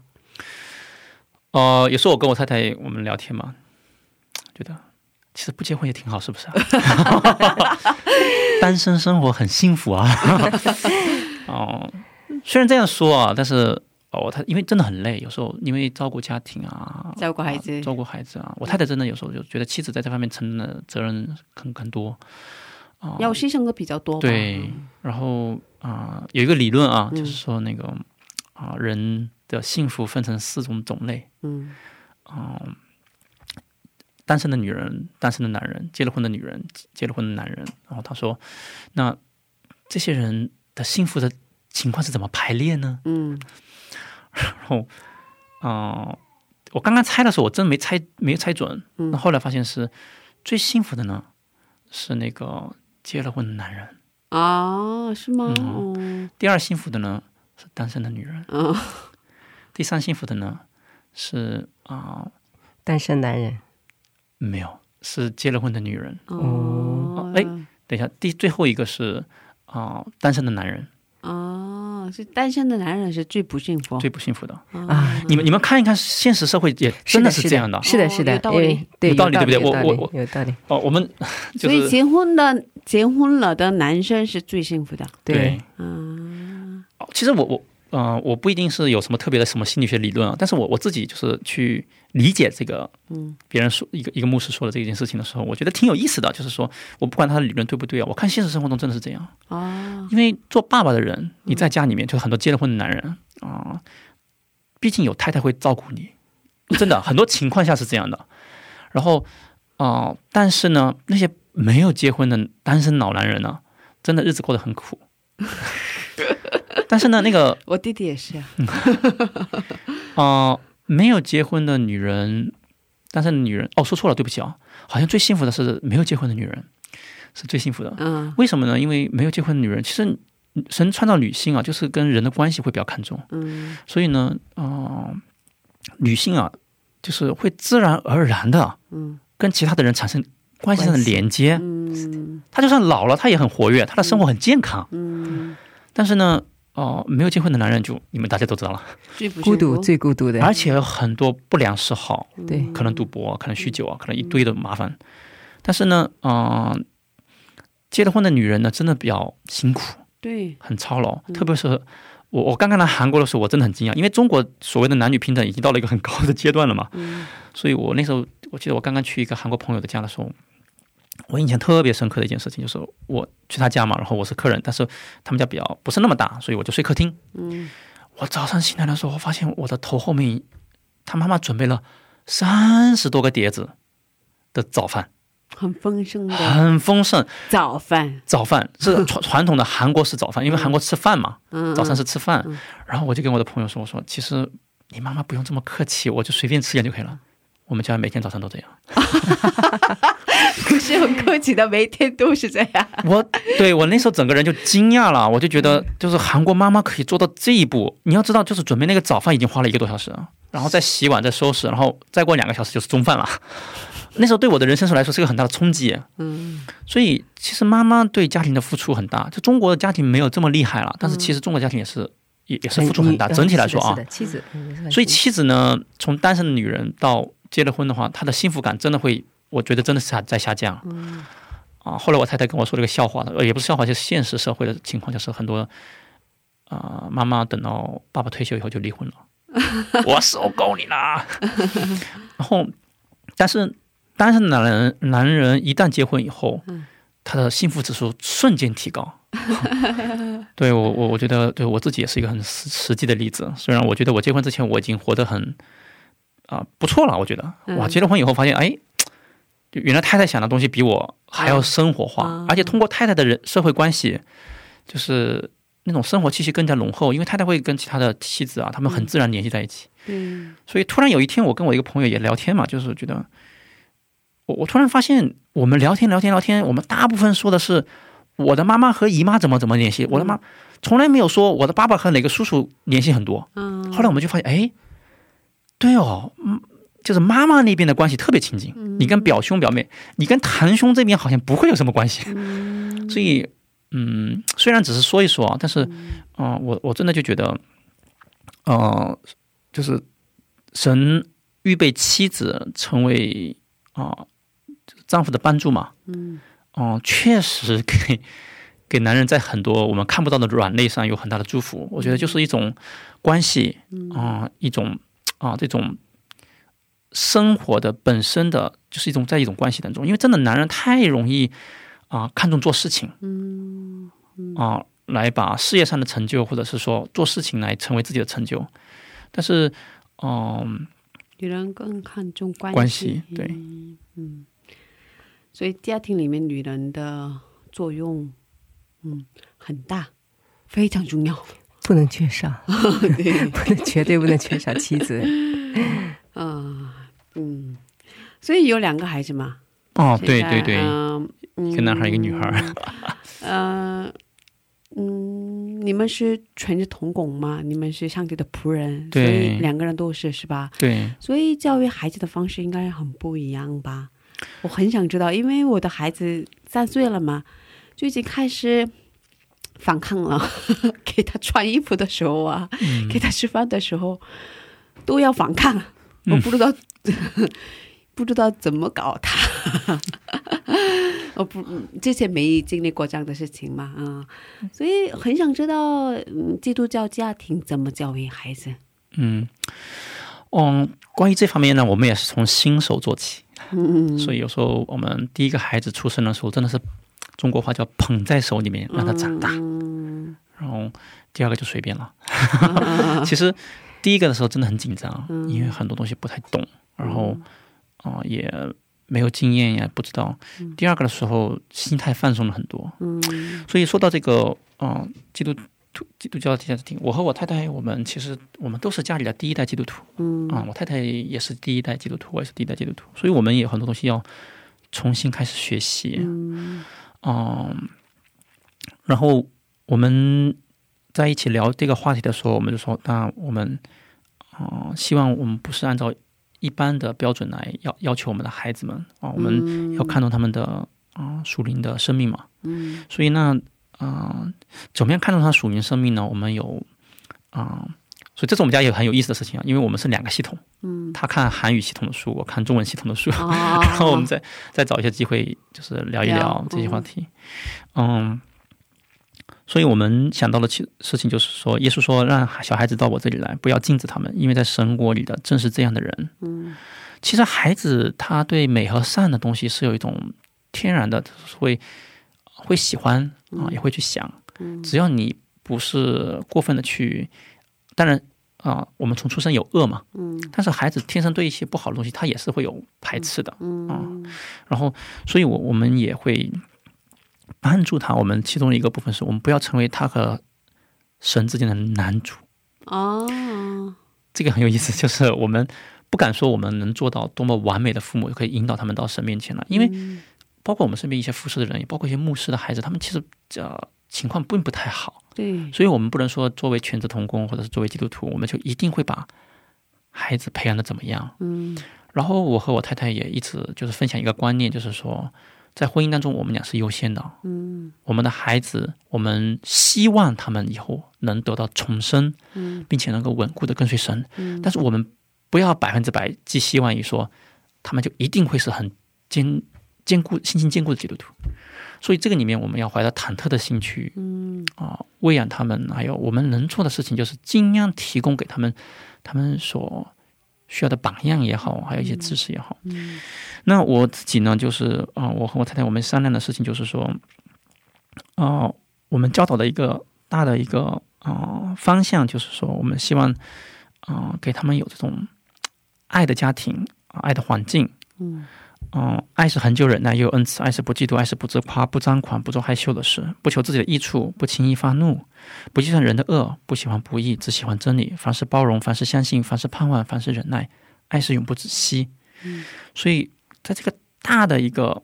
呃，有时候我跟我太太我们聊天嘛，觉得其实不结婚也挺好，是不是、啊？单身生活很幸福啊。哦，虽然这样说啊，但是哦，他因为真的很累，有时候因为照顾家庭啊，照顾孩子啊照顾孩子啊，我太太真的有时候就觉得妻子在这方面承担的责任很很多啊。要牺牲的比较多？对，然后啊、有一个理论啊，嗯就是说那个啊、人的幸福分成四种种类。嗯嗯，单身的女人、单身的男人、结了婚的女人、结了婚的男人。然后他说，那这些人的幸福的情况是怎么排列呢？嗯然后，啊、我刚刚猜的时候，我真没猜没猜准。嗯那后来发现是最幸福的呢，是那个结了婚的男人。啊，是吗？第二幸福的呢是单身的女人。啊。第三幸福的呢是啊、单身男人，没有，是结了婚的女人。哦，哎等一下，第最后一个是啊、单身的男人。啊，是单身的男人是最不幸福。最不幸福的。啊你们你们看一看，现实社会也真的是这样的。是的，是的，哦有道理对有道理对不对？我我我。有道理，哦，我们 就所以结婚的结婚了的男生是最幸福的。对，嗯。哦其实我我呃，我不一定是有什么特别的什么心理学理论啊，但是我我自己就是去理解这个，嗯，别人说一个一个牧师说的这件事情的时候，我觉得挺有意思的。就是说我不管他的理论对不对啊，我看现实生活中真的是这样。啊，因为做爸爸的人，你在家里面就很多结了婚的男人啊、毕竟有太太会照顾你，真的很多情况下是这样的。然后啊、但是呢，那些没有结婚的单身老男人呢，真的日子过得很苦。但是呢，那个我弟弟也是啊。啊、没有结婚的女人，单身的女人，哦，说错了，对不起啊，好像最幸福的是没有结婚的女人。是最幸福的。嗯为什么呢？因为没有结婚的女人，其实神创造女性啊，就是跟人的关系会比较看重。嗯所以呢，呃，女性啊，就是会自然而然的嗯跟其他的人产生关系上的连接。嗯她就算老了，她也很活跃，她的生活很健康。嗯，但是呢，哦、没有结婚的男人就你们大家都知道了，最不孤独最孤独的，而且有很多不良嗜好，对可能赌博，可能酗酒啊，可能一堆的麻烦。但是呢，嗯、结了婚的女人呢，真的比较辛苦，对。很操劳，特别是我我刚刚来韩国的时候，我真的很惊讶，因为中国所谓的男女平等已经到了一个很高的阶段了嘛，所以我那时候我记得我刚刚去一个韩国朋友的家的时候。我印象特别深刻的一件事情就是，我去他家嘛，然后我是客人，但是他们家比较不是那么大，所以我就睡客厅。嗯我早上醒来的时候，我发现我的头后面，他妈妈准备了三十多个碟子的早饭，很丰盛的很丰盛。早饭，早饭是传 传统的韩国式早饭，因为韩国吃饭嘛，嗯早上是吃饭。然后我就跟我的朋友说：“我说其实你妈妈不用这么客气，我就随便吃点就可以了。我们家每天早上都这样。不是很客气的，每天都是这样。我对我那时候整个人就惊讶了，我就觉得就是韩国妈妈可以做到这一步。你要知道，就是准备那个早饭已经花了一个多小时，然后再洗碗、再收拾，然后再过两个小时就是中饭了。那时候对我的人生来说是个很大的冲击。嗯所以其实妈妈对家庭的付出很大。就中国的家庭没有这么厉害了，但是其实中国家庭也是也也是付出很大。嗯整体来说啊妻子，嗯所以妻子呢，从单身的女人到结了婚的话，她的幸福感真的会，我觉得真的是在在下降。嗯啊，后来我太太跟我说了个笑话的，呃，也不是笑话，就是现实社会的情况，就是很多啊、妈妈等到爸爸退休以后就离婚了，我受够你了。然后，但是单身男人男人一旦结婚以后，他的幸福指数瞬间提高。对我我我觉得对我自己也是一个很实实际的例子。虽然我觉得我结婚之前我已经活得很啊、不错了，我觉得哇，结了婚以后发现哎，就原来太太想的东西比我还要生活化，啊。而且通过太太的人社会关系，就是那种生活气息更加浓厚，因为太太会跟其他的妻子啊，他们很自然联系在一起。嗯所以突然有一天，我跟我一个朋友也聊天嘛，就是觉得我我突然发现，我们聊天聊天聊天，我们大部分说的是我的妈妈和姨妈怎么怎么联系，我的妈从来没有说我的爸爸和哪个叔叔联系很多。嗯。后来我们就发现，哎，对哦，嗯，就是妈妈那边的关系特别亲近，你跟表兄表妹，你跟堂兄这边好像不会有什么关系，所以，嗯，虽然只是说一说啊，但是，嗯、我我真的就觉得，呃，就是神预备妻子成为啊、丈夫的帮助嘛，嗯，哦、确实给给男人在很多我们看不到的软肋上有很大的祝福。我觉得就是一种关系啊、一种啊、这种生活的本身的就是一种在一种关系当中，因为真的男人太容易啊、看重做事情，嗯啊、来把事业上的成就或者是说做事情来成为自己的成就，但是嗯、女人更看重关关系对。嗯，所以家庭里面女人的作用，嗯，很大，非常重要。不能缺少，对，不能绝对不能缺少妻子。啊，嗯，所以有两个孩子嘛。哦，对对对，嗯，一个男孩一个女孩。嗯，嗯，你们是全是童工吗？你们是上帝的仆人，所对以两个人都是是吧？对，所以教育孩子的方式应该很不一样吧？我很想知道，因为我的孩子三岁了嘛，就已经开始反抗了。给他穿衣服的时候啊，给他吃饭的时候都要反抗，我不知道、不知道怎么搞他。我不之前没经历过这样的事情嘛，啊、所以很想知道，嗯，基督教家庭怎么教育孩子？嗯，嗯，关于这方面呢，我们也是从新手做起，嗯所以有时候我们第一个孩子出生的时候，真的是中国话叫捧在手里面让他长大，嗯。然后第二个就随便了。其实第一个的时候真的很紧张，因为很多东西不太懂，然后啊、呃也没有经验呀，不知道。第二个的时候心态放松了很多，嗯。所以说到这个，呃，基督徒基督教的家庭，我和我太太，我们其实我们都是家里的第一代基督徒，嗯。啊，我太太也是第一代基督徒，我也是第一代基督徒，所以我们也有很多东西要重新开始学习，嗯。嗯，然后我们在一起聊这个话题的时候，我们就说，那我们啊、希望我们不是按照一般的标准来要要求我们的孩子们啊、我们要看重他们的啊、属灵的生命嘛。嗯所以呢，啊、怎么样看重他属灵生命呢？我们有啊、所以这是我们家也很有意思的事情啊，因为我们是两个系统，嗯他看韩语系统的书，我看中文系统的书，哦 然后我们再再找一些机会，就是聊一聊聊这些话题。嗯，所以我们想到的其事情就是说，耶稣说让小孩子到我这里来，不要禁止他们，因为在神国里的正是这样的人。嗯其实孩子他对美和善的东西是有一种天然的会会喜欢啊，也会去想。只要你不是过分的去，当然啊、我们从出生有恶嘛，嗯但是孩子天生对一些不好的东西，他也是会有排斥的。嗯然后，所以我我们也会帮助他。我们其中的一个部分是我们不要成为他和神之间的男主。哦这个很有意思，就是我们不敢说我们能做到多么完美的父母，可以引导他们到神面前了，因为嗯包括我们身边一些服侍的人，也包括一些牧师的孩子，他们其实呃情况并不太好，对所以我们不能说作为全职童工或者是作为基督徒，我们就一定会把孩子培养的怎么样。嗯然后我和我太太也一直就是分享一个观念，就是说，在婚姻当中，我们俩是优先的。嗯我们的孩子，我们希望他们以后能得到重生，嗯并且能够稳固的跟随神。嗯但是我们不要百分之百寄希望于说，他们就一定会是很坚坚固、信心性坚固的基督徒。所以这个里面，我们要怀着忐忑的心去嗯啊、喂养他们，还有我们能做的事情，就是尽量提供给他们他们所需要的榜样也好，还有一些知识也好。嗯那我自己呢，就是啊、我和我太太我们商量的事情就是说，啊、我们教导的一个大的一个啊、方向，就是说，我们希望啊、给他们有这种爱的家庭、啊爱的环境。嗯嗯、爱是恒久忍耐，又有恩慈；爱是不嫉妒，爱是不自夸，不张狂，不做害羞的事，不求自己的益处，不轻易发怒，不计算人的恶，不喜欢不义，只喜欢真理。凡事包容，凡事相信，凡事盼望，凡事忍耐。爱是永不止息。嗯所以，在这个大的一个，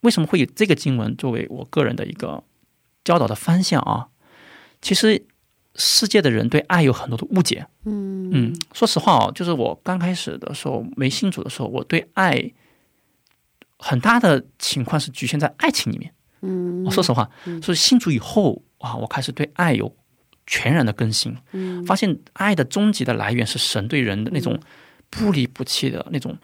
为什么会以这个经文作为我个人的一个教导的方向啊？其实，世界的人对爱有很多的误解。嗯嗯，说实话哦，就是我刚开始的时候没信主的时候，我对爱很大的情况是局限在爱情里面。嗯我说实话，所以信主以后啊，我开始对爱有全然的更新，嗯发现爱的终极的来源是神对人的那种不离不弃的那种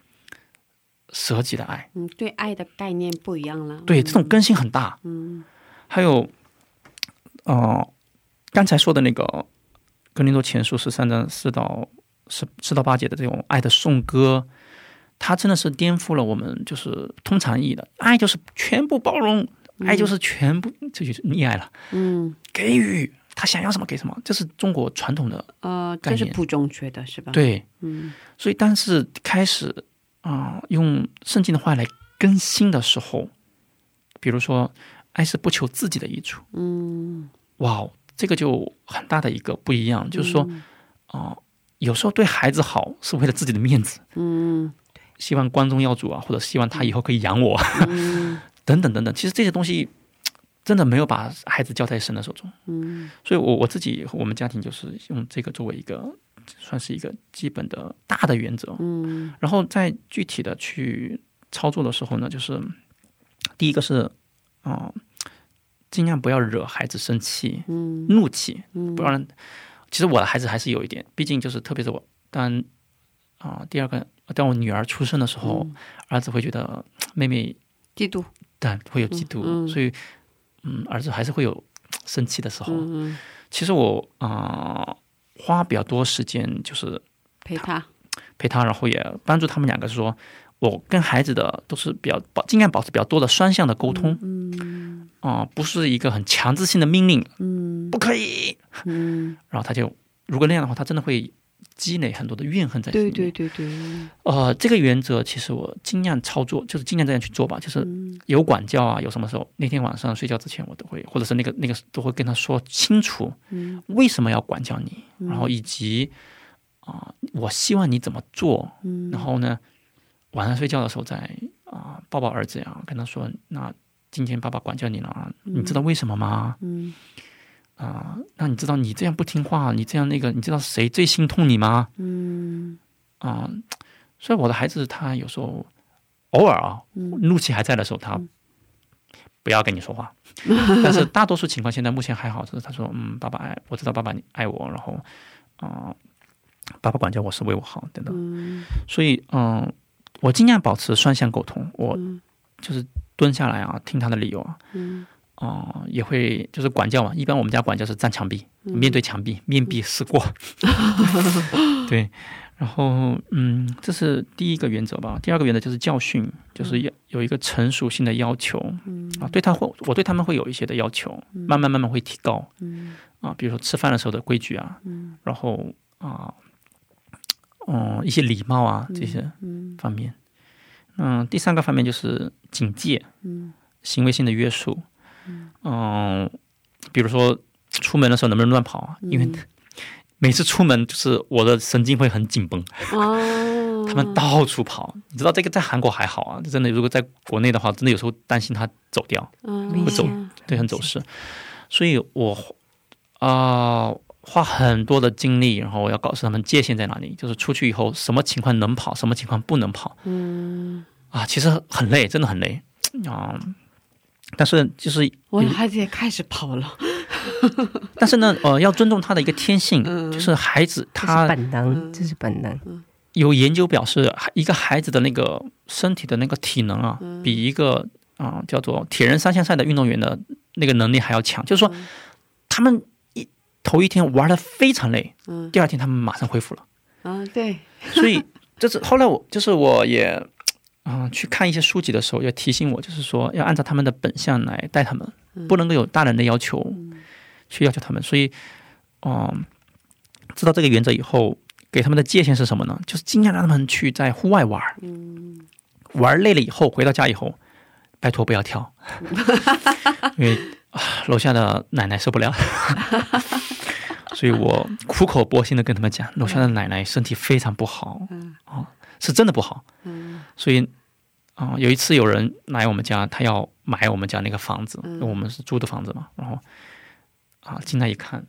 舍己的爱。嗯对爱的概念不一样了。对，这种更新很大。嗯还有，呃，刚才说的那个《格林多前书》十三章四到十四到八节的这种爱的颂歌，它真的是颠覆了我们就是通常意义的。爱，就是全部包容，爱就是全部，这就是溺爱了，嗯。给予他想要什么给什么，这是中国传统的呃，这是不正确的，是吧？，对。嗯。所以，但是开始啊、用圣经的话来更新的时候，比如说，爱是不求自己的益处。嗯。哇哦，这个就很大的一个不一样，就是说，啊、有时候对孩子好是为了自己的面子，嗯希望光宗耀祖啊，或者希望他以后可以养我，嗯。等等等等。其实这些东西真的没有把孩子交在神的手中，嗯。所以我我自己和我们家庭就是用这个作为一个算是一个基本的大的原则，嗯。然后在具体的去操作的时候呢，就是第一个是啊、尽量不要惹孩子生气、嗯。怒气，嗯。不让。其实我的孩子还是有一点，毕竟就是特别是我但啊、第二个当我女儿出生的时候，嗯。儿子会觉得妹妹嫉妒，但会有嫉妒，所以嗯，儿子还是会有生气的时候。其实我啊、花比较多时间就是陪他，陪他，然后也帮助他们两个说，我跟孩子的都是比较保尽量保持比较多的双向的沟通嗯啊、不是一个很强制性的命令，嗯。不可以。嗯，然后他就如果那样的话，他真的会积累很多的怨恨在心里对面。对对对，呃，这个原则其实我尽量操作，就是尽量这样去做吧。就是嗯有管教啊，有什么时候那天晚上睡觉之前，我都会，或者是那个那个都会跟他说清楚嗯为什么要管教你，然后以及啊、我希望你怎么做，嗯，然后呢，晚上睡觉的时候再啊、抱抱儿子呀，跟他说，那今天爸爸管教你了，你知道为什么吗？嗯啊、那你知道你这样不听话，你这样那个，你知道谁最心痛你吗？嗯啊、所以我的孩子他有时候偶尔啊，怒气还在的时候，他不要跟你说话。但是大多数情况现在目前还好，就是他说嗯，爸爸爱我知道爸爸你爱我，然后啊、爸爸管教我是为我好等等。所以嗯、我尽量保持双向沟通，我就是蹲下来啊，听他的理由啊。啊、也会就是管教嘛。一般我们家管教是站墙壁，面对墙壁，面壁思过。对，然后嗯，这是第一个原则吧。第二个原则就是教训，就是要有一个成熟性的要求。啊，对他会，我对他们会有一些的要求，慢慢慢慢会提高。啊，比如说吃饭的时候的规矩啊，然后啊，嗯，一些礼貌啊这些方面。嗯，第三个方面就是警戒，行为性的约束。嗯，比如说出门的时候能不能乱跑啊？因为每次出门就是我的神经会很紧绷，哦，他们到处跑。你知道这个在韩国还好啊，真的如果在国内的话，真的有时候担心他走掉，嗯会走，对，很走失。所以我啊、花很多的精力，然后我要告诉他们界限在哪里，就是出去以后什么情况能跑，什么情况不能跑。嗯，啊，其实很累，真的很累啊。但是就是我的孩子也开始跑了，但是呢，呃，要尊重他的一个天性，就是孩子他本能，这是本能。有研究表示，一个孩子的那个身体的那个体能啊，比一个啊、叫做铁人三项赛的运动员的那个能力还要强。就是说，他们一头一天玩的非常累，第二天他们马上恢复了。嗯，对，所以这是后来我就是我也啊、去看一些书籍的时候，要提醒我，就是说要按照他们的本相来带他们，不能够有大人的要求去要求他们。所以，嗯、知道这个原则以后，给他们的界限是什么呢？就是尽量让他们去在户外玩，玩累了以后回到家以后，拜托不要跳，因为啊楼下的奶奶受不了。所以我苦口婆心的跟他们讲，楼下的奶奶身体非常不好，啊、是真的不好。所以啊、有一次有人来我们家，他要买我们家那个房子，我们是租的房子嘛，然后啊进来一看，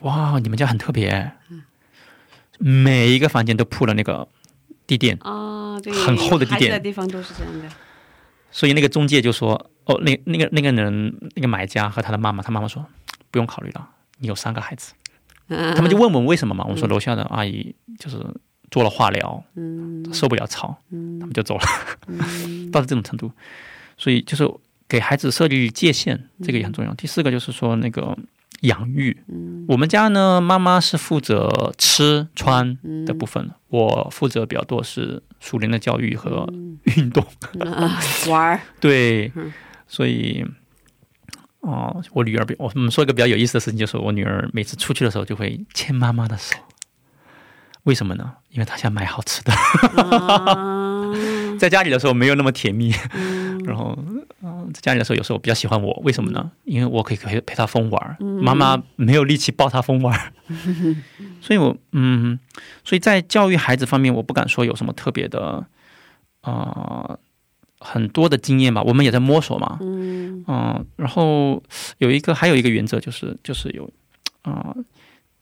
哇，你们家很特别，每一个房间都铺了那个地垫，啊，对，很厚的地垫的地方都是这样的，所以那个中介就说，哦，那那个那个人那个买家和他的妈妈，他妈妈说不用考虑了，你有三个孩子，他们就问我为什么嘛，我说楼下的阿姨就是做了化疗，受不了吵，他们就走了，到了这种程度，所以就是给孩子设立界限，这个也很重要。第四个就是说那个养育，我们家呢，妈妈是负责吃穿的部分，我负责比较多是属灵的教育和运动。啊玩儿，对，所以，哦，我女儿比我们说一个比较有意思的事情，就是我女儿每次出去的时候就会牵妈妈的手，为什么呢？因为他想买好吃的，啊。在家里的时候没有那么甜蜜，然后，嗯、在家里的时候有时候比较喜欢我，为什么呢？因为我可以陪陪他疯玩儿，妈妈没有力气抱他疯玩儿，所以我，嗯，所以在教育孩子方面，我不敢说有什么特别的，啊、很多的经验吧，我们也在摸索嘛，嗯，然后有一个还有一个原则就是就是有，啊、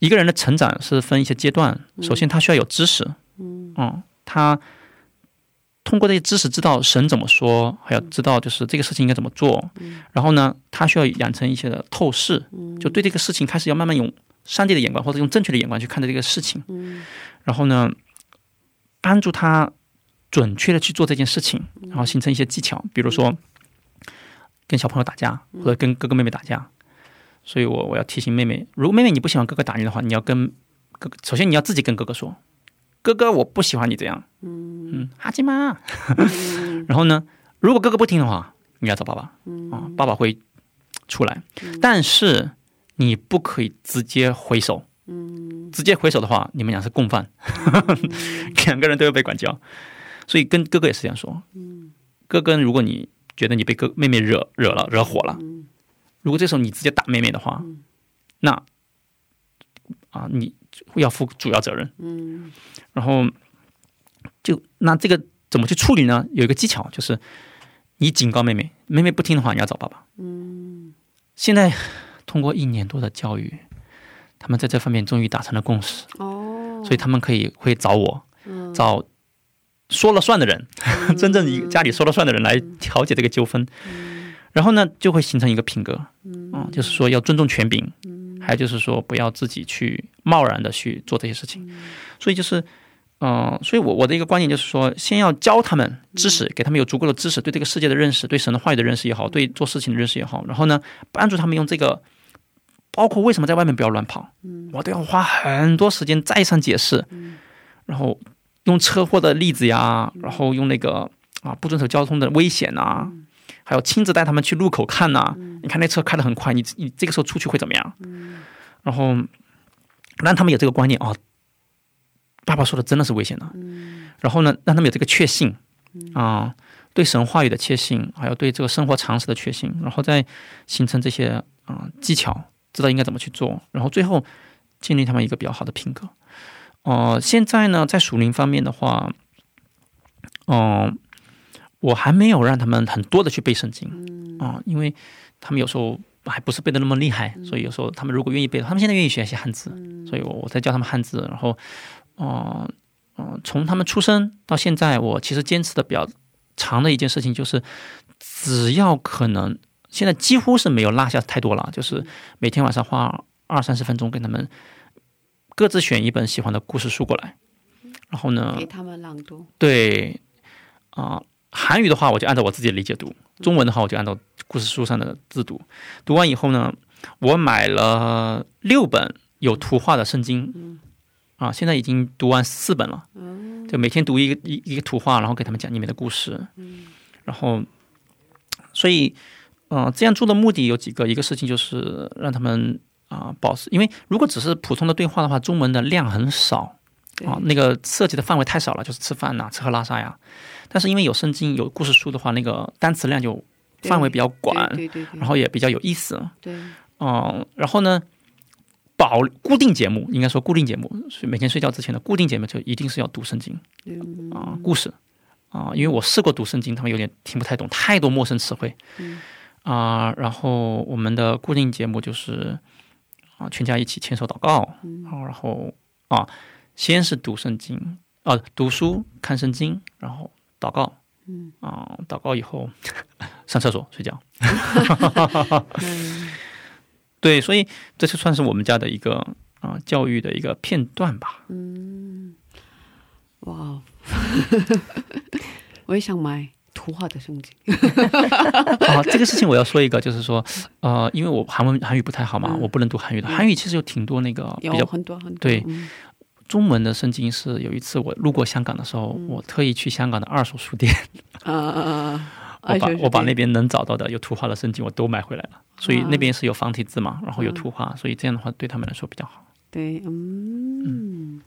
一个人的成长是分一些阶段，首先他需要有知识，嗯，他通过这些知识知道神怎么说，还要知道就是这个事情应该怎么做，然后呢，他需要养成一些的透视，就对这个事情开始要慢慢用上帝的眼光或者用正确的眼光去看待这个事情，然后呢，帮助他准确的去做这件事情，然后形成一些技巧，比如说跟小朋友打架，或者跟哥哥妹妹打架。所以我我要提醒妹妹，如果妹妹你不喜欢哥哥打你的话，你要跟哥哥，首先你要自己跟哥哥说，哥哥我不喜欢你这样，嗯，哈基妈。然后呢，如果哥哥不听的话，你要找爸爸，啊，爸爸会出来，但是你不可以直接回手，嗯。直接回手的话，你们俩是共犯，两个人都要被管教。所以跟哥哥也是这样说，哥哥，如果你觉得你被哥妹妹惹惹了惹火了，如果这时候你直接打妹妹的话，那啊你要负主要责任。嗯，然后就那这个怎么去处理呢？有一个技巧就是你警告妹妹，妹妹不听的话，你要找爸爸。嗯，现在通过一年多的教育，他们在这方面终于达成了共识。哦，所以他们可以会找我，找说了算的人，真正一家里说了算的人来调解这个纠纷。然后呢，就会形成一个品格，嗯，就是说要尊重权柄，还有就是说不要自己去贸然的去做这些事情。所以就是，嗯，所以我我的一个观点就是说，先要教他们知识，给他们有足够的知识，对这个世界的认识，对神的话语的认识也好，对做事情的认识也好。然后呢，帮助他们用这个，包括为什么在外面不要乱跑，我都要花很多时间再三解释。然后用车祸的例子呀，然后用那个啊不遵守交通的危险呐。还要亲自带他们去路口看呐，你看那车开得很快，你你这个时候出去会怎么样？然后让他们有这个观念啊，爸爸说的真的是危险的。然后呢，让他们有这个确信啊，对神话语的确信，还有对这个生活常识的确信，然后再形成这些啊技巧，知道应该怎么去做，然后最后建立他们一个比较好的品格。哦，现在呢，在属灵方面的话，嗯。我还没有让他们很多的去背圣经，啊，因为他们有时候还不是背的那么厉害，所以有时候他们如果愿意背，他们现在愿意学一些汉字，所以我我在教他们汉字，然后，嗯嗯，从他们出生到现在，我其实坚持的比较长的一件事情就是，只要可能，现在几乎是没有落下太多了，就是每天晚上花二三十分钟跟他们各自选一本喜欢的故事书过来，然后呢，给他们朗读，对，啊。韩语的话，我就按照我自己的理解读；中文的话，我就按照故事书上的字读。读完以后呢，我买了六本有图画的圣经，啊，现在已经读完四本了。就每天读一个一一个图画，然后给他们讲里面的故事。然后，所以，嗯，这样做的目的有几个，一个事情就是让他们啊保持，因为如果只是普通的对话的话，中文的量很少啊，那个涉及的范围太少了，就是吃饭呐，吃喝拉撒呀。但是因为有圣经有故事书的话，那个单词量就范围比较广，对对，然后也比较有意思。对，嗯，然后呢，保固定节目应该说固定节目，所以每天睡觉之前的固定节目就一定是要读圣经啊，故事啊，因为我试过读圣经，他们有点听不太懂，太多陌生词汇啊。然后我们的固定节目就是啊，全家一起牵手祷告，然后啊，先是读圣经啊，读书看圣经，然后。祷告，嗯啊，祷告以后上厕所睡觉，对，所以这就算是我们家的一个啊教育的一个片段吧。嗯，哇，我也想买图画的圣经。啊，这个事情我要说一个，就是说，呃，因为我韩文韩语不太好嘛，我不能读韩语的。韩语其实有挺多那个比较很多很多对。中文的圣经是有一次我路过香港的时候，我特意去香港的二手书店，啊啊啊！我把我把那边能找到的有图画的圣经我都买回来了，所以那边是有繁体字嘛，然后有图画，所以这样的话对他们来说比较好。对，嗯，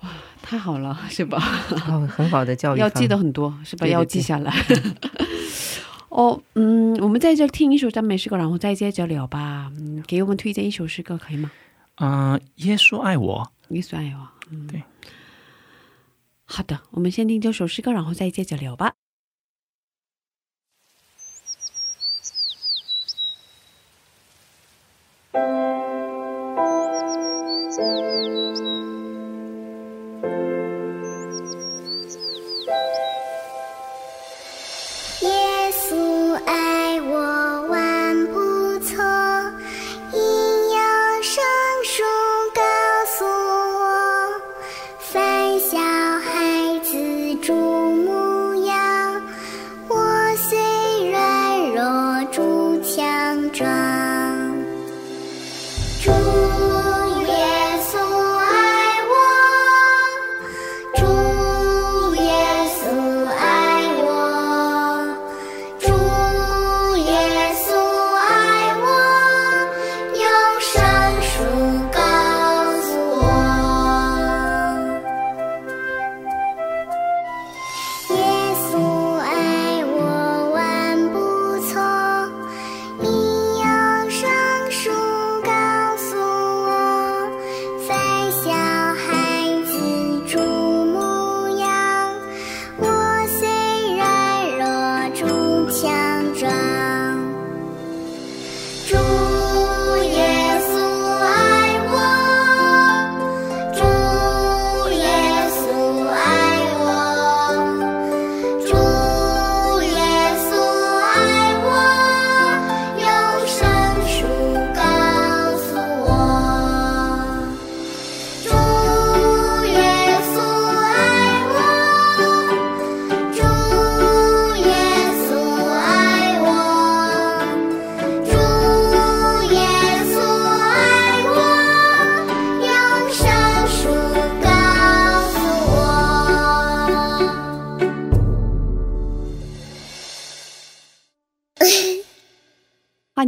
哇，太好了，是吧？很好的教育，要记得很多，是吧？要记下来。哦，嗯，我们在这听一首赞美诗歌，然后再接着聊吧。嗯，给我们推荐一首诗歌可以吗？嗯，耶稣爱我，耶稣爱我，嗯，对。好的，我们先听这首诗歌，然后再接着聊吧。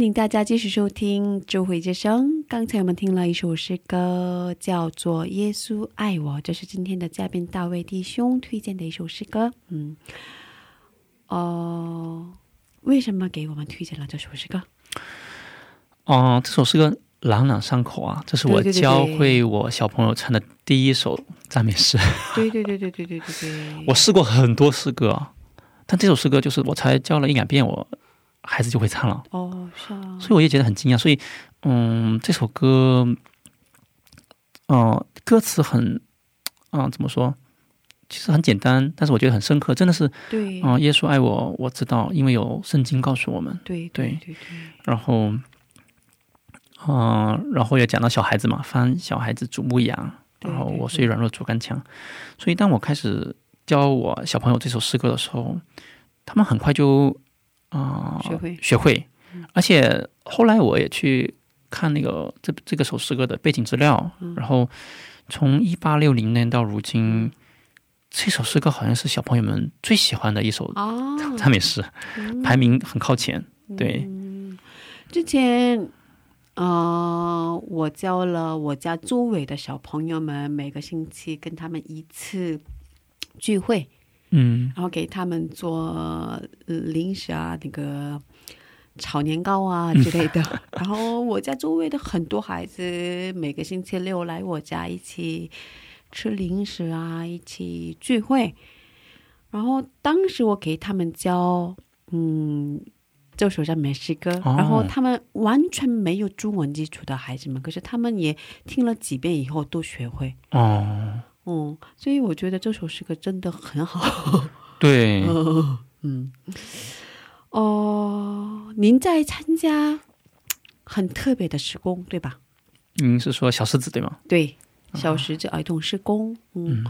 迎大家继续收听《智慧之声》。刚才我们听了一首诗歌，叫做《耶稣爱我》，这是今天的嘉宾大卫弟兄推荐的一首诗歌。嗯，哦、为什么给我们推荐了这首诗歌？哦、这首诗歌朗朗上口啊，这是我教会我小朋友唱的第一首赞美诗。对对对对对对对对，我试过很多诗歌啊，但这首诗歌就是我才教了一两遍，我孩子就会唱了，哦是啊，所以我也觉得很惊讶。所以，嗯，这首歌，呃，歌词很，啊、怎么说？其实很简单，但是我觉得很深刻，真的是，对。啊、耶稣爱我，我知道，因为有圣经告诉我们。对对。对对，然后，嗯、然后也讲到小孩子嘛，翻小孩子主牧羊，然后我虽软弱主刚强，所以当我开始教我小朋友这首诗歌的时候，他们很快就啊、学会学会，而且后来我也去看那个这这个首诗歌的背景资料，然后从一八六零年到如今。这首诗歌好像是小朋友们最喜欢的一首啊，赞美诗，排名很靠前。对，之前，呃，我教了我家周围的小朋友们，每个星期跟他们一次聚会，嗯然后给他们做、呃零食啊，那个炒年糕啊之类的。然后我家周围的很多孩子，每个星期六来我家一起吃零食啊，一起聚会。然后当时我给他们教，嗯，就首赞美食歌，哦然后他们完全没有中文基础的孩子们，可是他们也听了几遍以后都学会。哦，嗯，所以我觉得这首诗歌真的很好。对，嗯，哦，您在参加很特别的施工，对吧？您是说小狮子对吗？对，小石子儿童施工。嗯，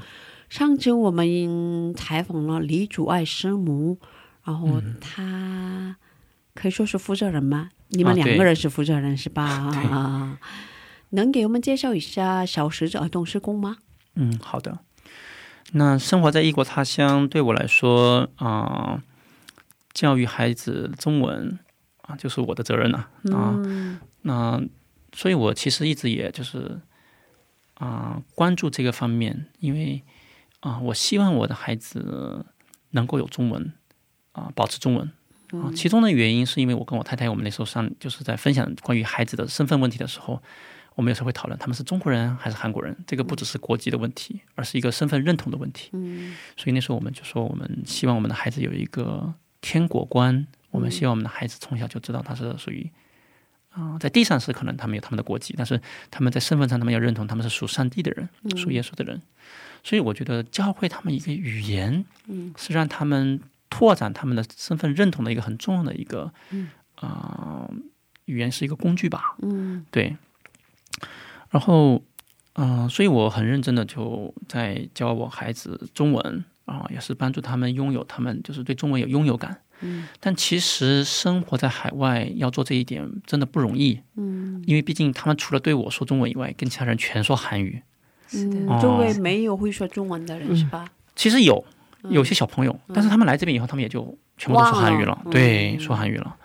上次我们采访了李祖爱师母，然后他可以说是负责人吗？你们两个人是负责人是吧？啊，能给我们介绍一下小石子儿童施工吗？嗯，好的。那生活在异国他乡，对我来说啊、教育孩子中文啊，就是我的责任了啊。嗯那所以，我其实一直也就是啊、关注这个方面，因为啊、我希望我的孩子能够有中文啊、保持中文啊。其中的原因是因为我跟我太太，我们那时候上就是在分享关于孩子的身份问题的时候，我们有时候会讨论他们是中国人还是韩国人，这个不只是国籍的问题，而是一个身份认同的问题。嗯所以那时候我们就说，我们希望我们的孩子有一个天国观，我们希望我们的孩子从小就知道他是属于啊、在地上是可能他们有他们的国籍，但是他们在身份上他们要认同他们是属上帝的人，属耶稣的人。所以我觉得教会他们一个语言，嗯是让他们拓展他们的身份认同的一个很重要的一个啊、语言是一个工具吧。嗯对，然后，嗯、所以我很认真的就在教我孩子中文啊、也是帮助他们拥有他们就是对中文有拥有感。嗯但其实生活在海外要做这一点真的不容易，嗯因为毕竟他们除了对我说中文以外，跟其他人全说韩语。是的，嗯，周围没有会说中文的人是吧？其实有有些小朋友，但是他们来这边以后，他们也就全部都说韩语了对，嗯说韩语了。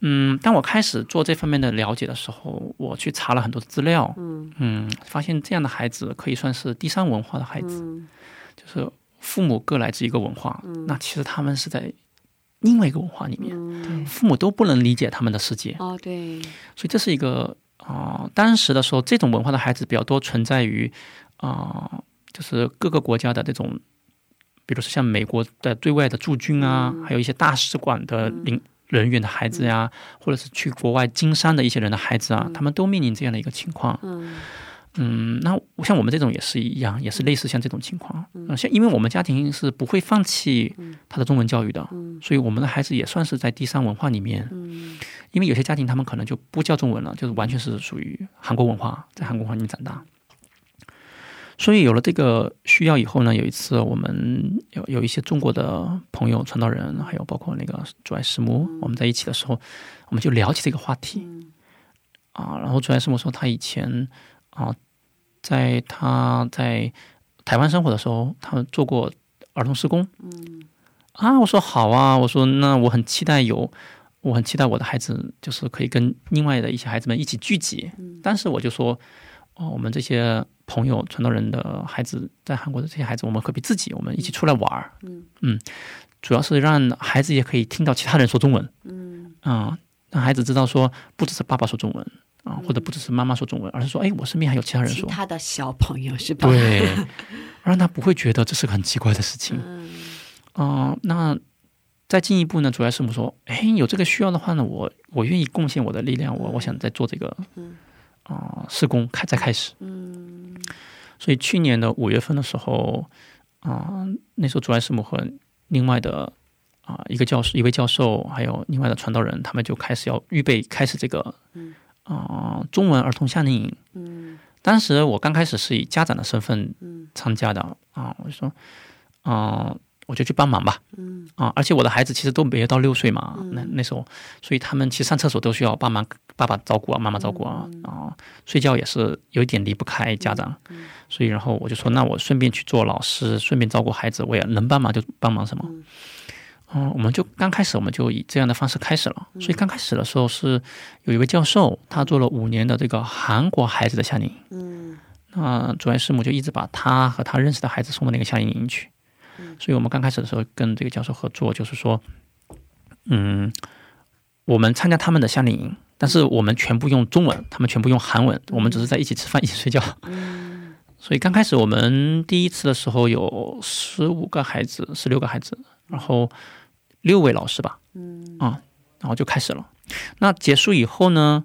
嗯，当我开始做这方面的了解的时候，我去查了很多资料，嗯。发现这样的孩子可以算是第三文化的孩子，嗯。就是父母各来自一个文化，那其实他们是在另外一个文化里面，嗯，父母都不能理解他们的世界，哦对，所以这是一个啊、当时的时候，这种文化的孩子比较多存在于啊、就是各个国家的这种，比如说像美国的对外的驻军啊，还有一些大使馆的领人员的孩子呀、或者是去国外经商的一些人的孩子啊，他们都面临这样的一个情况。嗯嗯，那像我们这种也是一样，也是类似像这种情况。嗯，像因为我们家庭是不会放弃他的中文教育的，所以我们的孩子也算是在第三文化里面。嗯因为有些家庭他们可能就不教中文了，就是完全是属于韩国文化，在韩国环境长大。所以有了这个需要以后呢，有一次我们有有一些中国的朋友、传道人，还有包括那个主爱师母，我们在一起的时候，我们就聊起这个话题。啊，然后主爱师母说，他以前啊，在他在台湾生活的时候，他们做过儿童施工。啊，我说好啊，我说那我很期待有我很期待我的孩子就是可以跟另外的一些孩子们一起聚集。但是我就说，哦，我们这些朋友传道人的孩子在韩国的这些孩子，我们可比自己，我们一起出来玩儿。嗯主要是让孩子也可以听到其他人说中文。嗯啊，让孩子知道说，不只是爸爸说中文啊，或者不只是妈妈说中文，而是说，哎，我身边还有其他人说。其他的小朋友是吧？对，让他不会觉得这是个很奇怪的事情。嗯、那再进一步呢，主要是我们说，哎，有这个需要的话呢，我我愿意贡献我的力量，我我想在做这个，啊、施工开再开始。嗯，所以去年的五月份的时候，啊、那时候主爱师母和另外的啊、一个教授、一位教授，还有另外的传道人，他们就开始要预备开始这个，啊、中文儿童夏令营。嗯，当时我刚开始是以家长的身份参加的啊，我就说，啊、我就去帮忙吧。嗯。啊，而且我的孩子其实都没有到六岁嘛，那那时候，所以他们其实上厕所都需要帮忙爸爸照顾啊，妈妈照顾啊，啊，睡觉也是有一点离不开家长，所以然后我就说，那我顺便去做老师，顺便照顾孩子，我也能帮忙就帮忙什么。嗯，我们就刚开始我们就以这样的方式开始了，所以刚开始的时候是有一位教授，他做了五年的这个韩国孩子的夏令营。嗯，那主任师母就一直把他和他认识的孩子送到那个夏令营去。所以我们刚开始的时候跟这个教授合作，就是说，嗯，我们参加他们的夏令营，但是我们全部用中文，他们全部用韩文，我们只是在一起吃饭、一起睡觉。所以刚开始我们第一次的时候有十五个孩子、十六个孩子，然后六位老师吧，嗯。啊，然后就开始了。那结束以后呢，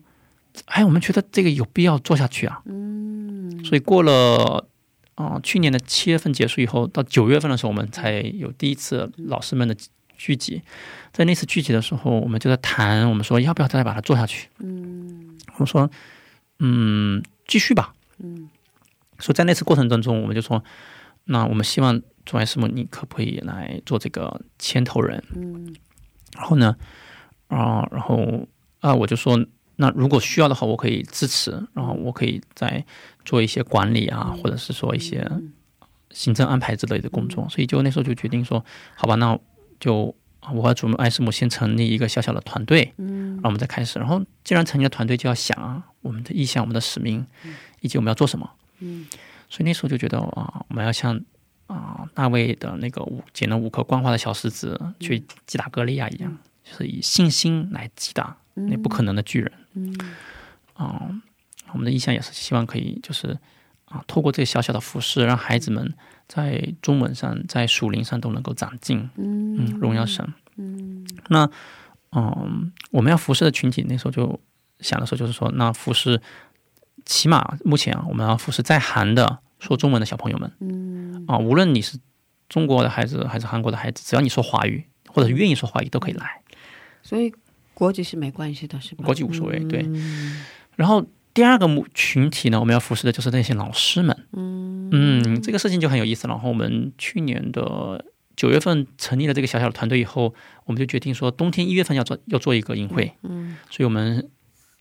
哎，我们觉得这个有必要做下去啊，嗯，所以过了啊、去年的七月份结束以后，到九月份的时候，我们才有第一次老师们的聚集。在那次聚集的时候，我们就在谈，我们说要不要再把它做下去？嗯，我说，嗯，继续吧。嗯，所以在那次过程当中，我们就说，那我们希望主爱师母，你可不可以来做这个牵头人？嗯，然后呢，啊、然后啊、我就说，那如果需要的话，我可以支持，然后我可以再做一些管理啊，或者是说一些行政安排之类的工作。所以就那时候就决定说，好吧，那就我和主爱师母先成立一个小小的团队，嗯，然后我们再开始。然后既然成立了团队，就要想啊，我们的意向、我们的使命，以及我们要做什么。嗯，所以那时候就觉得啊，我们要像啊大卫的那个五捡了五颗光滑的小石子去击打歌利亚一样，就是以信心来击打那不可能的巨人。嗯，啊、我们的意向也是希望可以就是啊，透过这小小的服饰，让孩子们在中文上、在属灵上都能够长进。嗯，荣耀神。嗯，那嗯，我们要服侍的群体，那时候就想的时候就是说，那服侍起码目前啊，我们要服侍在韩的说中文的小朋友们。嗯，啊，无论你是中国的孩子还是韩国的孩子，只要你说华语或者是愿意说华语，都可以来。所以国籍是没关系的，是吧？国籍无所谓，对。然后第二个母群体呢，我们要服侍的就是那些老师们。嗯这个事情就很有意思。然后我们去年的九月份成立了这个小小的团队以后，我们就决定说，冬天一月份要做要做一个营会。嗯，所以我们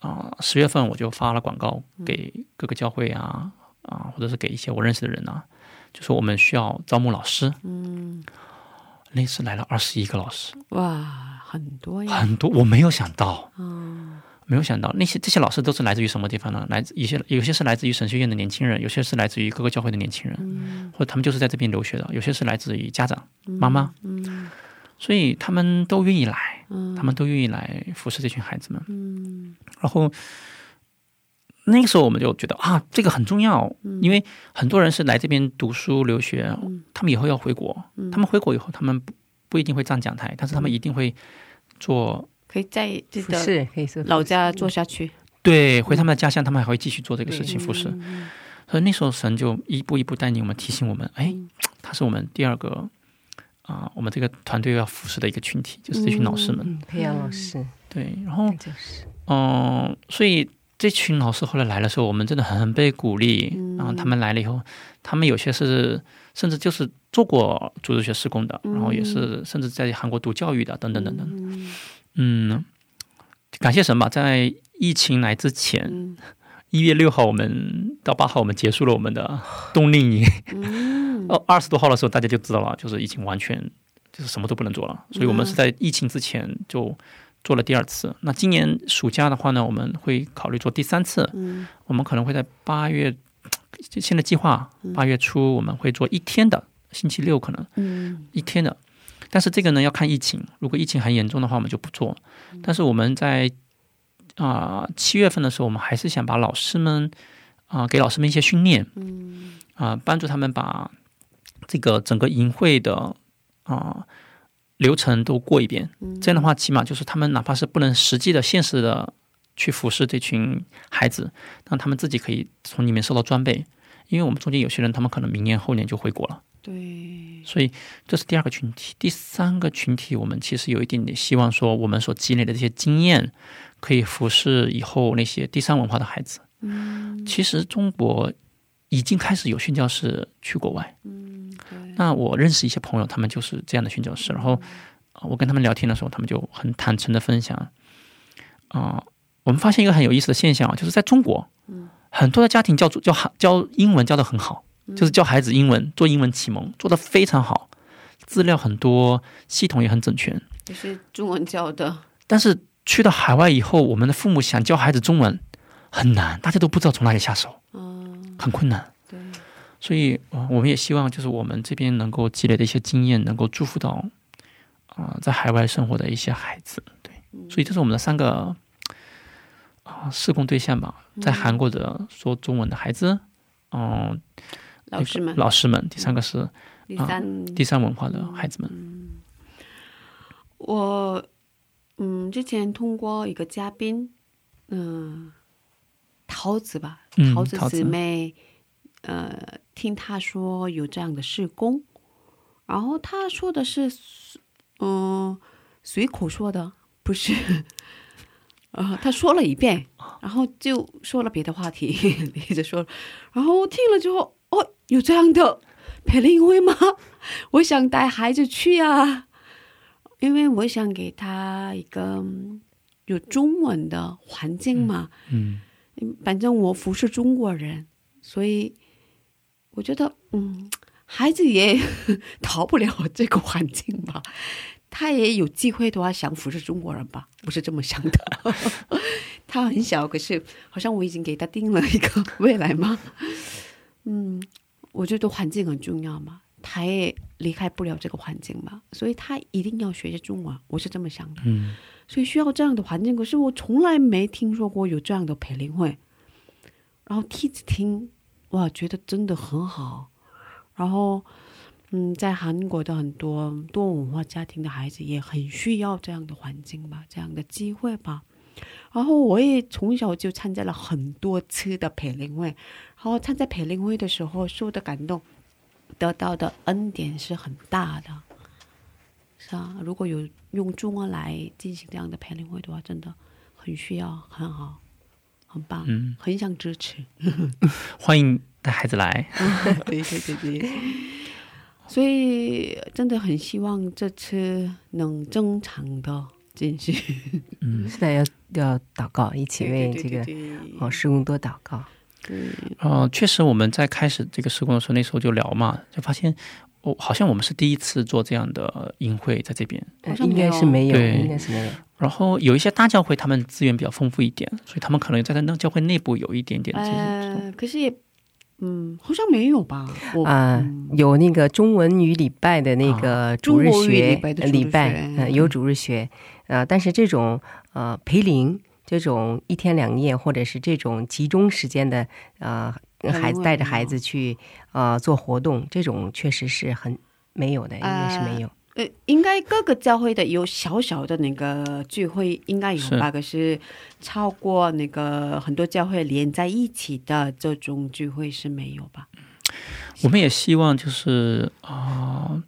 啊十、月份我就发了广告给各个教会啊啊，或者是给一些我认识的人啊，就说我们需要招募老师。嗯，那次来了二十一个老师。哇，很多呀。很多我没有想到，没有想到那些这些老师都是来自于什么地方呢？来自一些有些是来自于神学院的年轻人，有些是来自于各个教会的年轻人，或者他们就是在这边留学的，有些是来自于家长、妈妈，所以他们都愿意来，他们都愿意来服侍这群孩子们，然后。那个时候我们就觉得啊，这个很重要，因为很多人是来这边读书留学，他们以后要回国，他们回国以后，他们不不一定会站讲台，但是他们一定会做可以在这个是可以是老家做下去。对，回他们的家乡，他们还会继续做这个事情，服侍。所以那时候神就一步一步带领我们，提醒我们，哎，他是我们第二个啊、我们这个团队要服侍的一个群体，就是这群老师们。嗯，培养老师，对，然后就是嗯、所以这群老师后来来的时候，我们真的很被鼓励。然后他们来了以后，他们有些是甚至就是做过组织学施工的，然后也是甚至在韩国读教育的，等等等等。嗯，感谢神吧，在疫情来之前，一月六号我们到八号我们结束了我们的冬令营。哦，二十多号的时候大家就知道了，就是已经完全就是什么都不能做了，所以我们是在疫情之前就做了第二次。那今年暑假的话呢，我们会考虑做第三次。嗯我们可能会在八月，现在计划八月初我们会做一天的，星期六可能嗯一天的。但是这个呢要看疫情，如果疫情很严重的话，我们就不做。但是我们在啊七、月份的时候，我们还是想把老师们啊、给老师们一些训练，嗯啊、帮助他们把这个整个营会的啊、流程都过一遍。这样的话，起码就是他们哪怕是不能实际的、现实的去服侍这群孩子，让他们自己可以从里面受到装备。因为我们中间有些人，他们可能明年后年就回国了，对，所以这是第二个群体。第三个群体，我们其实有一点点希望说，我们所积累的这些经验，可以服侍以后那些第三文化的孩子。嗯其实中国已经开始有宣教士去国外。嗯对，那我认识一些朋友，他们就是这样的宣教士。然后呃我跟他们聊天的时候，他们就很坦诚的分享，啊、我们发现一个很有意思的现象啊，就是在中国，很多的家庭教教教教英文教的很好，就是教孩子英文，做英文启蒙，做的非常好，资料很多，系统也很整全。也是中文教的，但是去到海外以后，我们的父母想教孩子中文很难，大家都不知道从哪里下手，嗯很困难。对，所以，呃，我们也希望就是我们这边能够积累的一些经验，能够祝福到啊、在海外生活的一些孩子。对，所以这是我们的三个啊、施工对象吧，在韩国的说中文的孩子，嗯、那个老师们，老师们，第三个是第三。第三文化的孩子们。我嗯，之前通过一个嘉宾，嗯、桃子吧，嗯桃子桃子。姊妹，呃，听她说有这样的事工，然后她说的是，嗯、随口说的，不是，呃，她说了一遍，然后就说了别的话题，一直说，然后听了之后，哦，有这样的培灵会吗？我想带孩子去啊。因为我想给他一个嗯有中文的环境嘛，嗯反正我服侍中国人，所以我觉得，嗯，孩子也 逃不了这个环境吧。他也有机会的话，想服侍中国人吧，我是这么想的。他很小，可是好像我已经给他定了一个未来嘛。嗯，我觉得环境很重要嘛，他也离开不了这个环境嘛，所以他一定要学习中文，我是这么想的。嗯所以需要这样的环境。可是我从来没听说过有这样的培灵会，然后第一次听，哇，觉得真的很好。然后，嗯，在韩国的很多多文化家庭的孩子也很需要这样的环境吧，这样的机会吧。然后我也从小就参加了很多次的培灵会，然后参加培灵会的时候受的感动，得到的恩典是很大的。是啊，如果有用中文来进行这样的培灵会的话，真的很需要，很好，很棒，嗯，很想支持。欢迎带孩子来。对对对对，所以真的很希望这次能正常的进行。嗯现在要要祷告，一起为这个对哦施工多祷告。呃，确实我们在开始这个施工的时候，那时候就聊嘛，就发现哦，好像我们是第一次做这样的营会在这边。呃应该是没有，对应该是没有。然后有一些大教会，他们资源比较丰富一点，所以他们可能在那教会内部有一点点这种。呃，可是也，嗯，好像没有吧？啊、嗯有那个中文语礼拜的那个主日中国语学礼拜的主日礼拜，有主日学，呃，但是这种呃培灵这种一天两夜或者是这种集中时间的呃孩子带着孩子去呃做活动，这种确实是很没有的，应该是没有。呃，应该各个教会的有小小的那个聚会，应该有吧？可是超过那个很多教会连在一起的这种聚会是没有吧？我们也希望就是啊、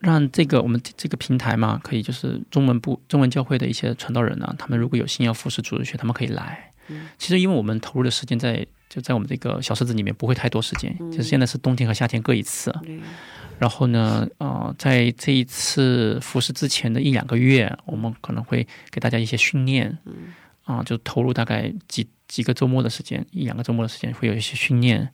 让这个我们这这个平台嘛，可以就是中文部中文教会的一些传道人呢，他们如果有心要服侍主日学，他们可以来。其实因为我们投入的时间在就在我们这个小狮子里面不会太多时间，就是现在是冬天和夏天各一次。对，然后呢，呃，在这一次服侍之前的一两个月，我们可能会给大家一些训练，啊、就投入大概几几个周末的时间，一两个周末的时间会有一些训练，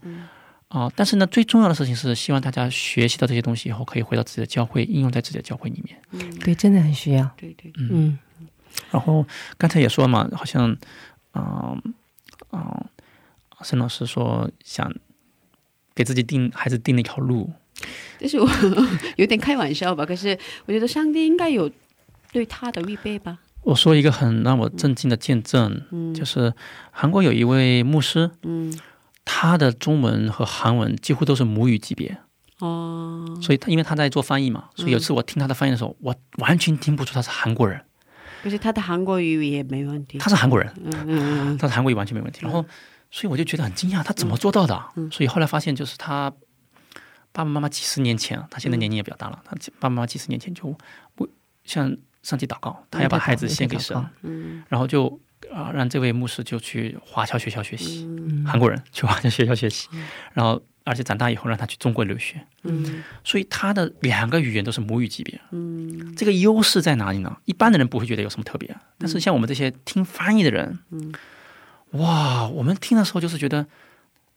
啊、但是呢，最重要的事情是希望大家学习到这些东西以后，可以回到自己的教会，应用在自己的教会里面。对，真的很需要。对对，嗯，然后刚才也说嘛，好像，嗯、嗯、沈老师说想给自己定孩子定了一条路，但是我有点开玩笑吧，可是我觉得上帝应该有对他的预备吧。我说一个很让我震惊的见证，嗯就是韩国有一位牧师，嗯他的中文和韩文几乎都是母语级别，哦，所以他因为他在做翻译嘛，所以有次我听他的翻译的时候，我完全听不出他是韩国人，可是他的韩国语也没问题。他是韩国人，嗯嗯嗯。他的韩国语完全没问题。然后，所以我就觉得很惊讶，他怎么做到的？嗯。所以后来发现，就是他爸爸妈妈几十年前，他现在年龄也比较大了，他爸爸妈妈几十年前就为向上帝祷告，他要把孩子献给神，嗯。然后就啊、让这位牧师就去华侨学校学习，嗯。韩国人去华侨学校学习，然后而且长大以后让他去中国留学，嗯。所以他的两个语言都是母语级别。嗯。这个优势在哪里呢？一般的人不会觉得有什么特别，但是像我们这些听翻译的人，嗯。哇，我们听的时候就是觉得，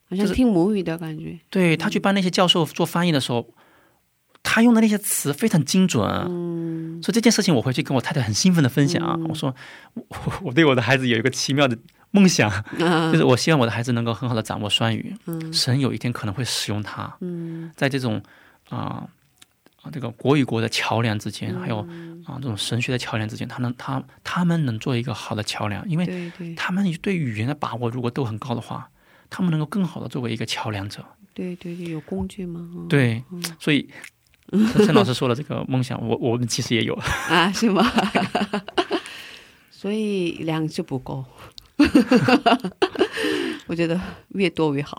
好像是听母语的感觉。对他去帮那些教授做翻译的时候，他用的那些词非常精准。嗯。所以这件事情我回去跟我太太很兴奋的分享。啊，我说我 我对我的孩子有一个奇妙的梦想，啊 就是我希望我的孩子能够很好的掌握双语，嗯。神有一天可能会使用它，嗯。在这种啊啊、这个国与国的桥梁之间，还有嗯啊这种神学的桥梁之间，他能他他们能做一个好的桥梁，因为他们对语言的把握如果都很高的话，他们能够更好的作为一个桥梁者。对对对，有工具吗？嗯。对，所以 陈老师说的这个梦想，我我们其实也有。啊，是吗？所以两是不够，我觉得越多越好。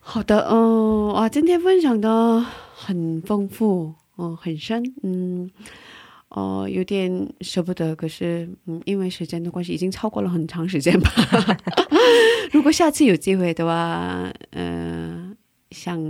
好的，嗯、啊，今天分享的很丰富，嗯、很深，嗯，哦、有点舍不得，可是，嗯，因为时间的关系，已经超过了很长时间吧。如果下次有机会的话，嗯、想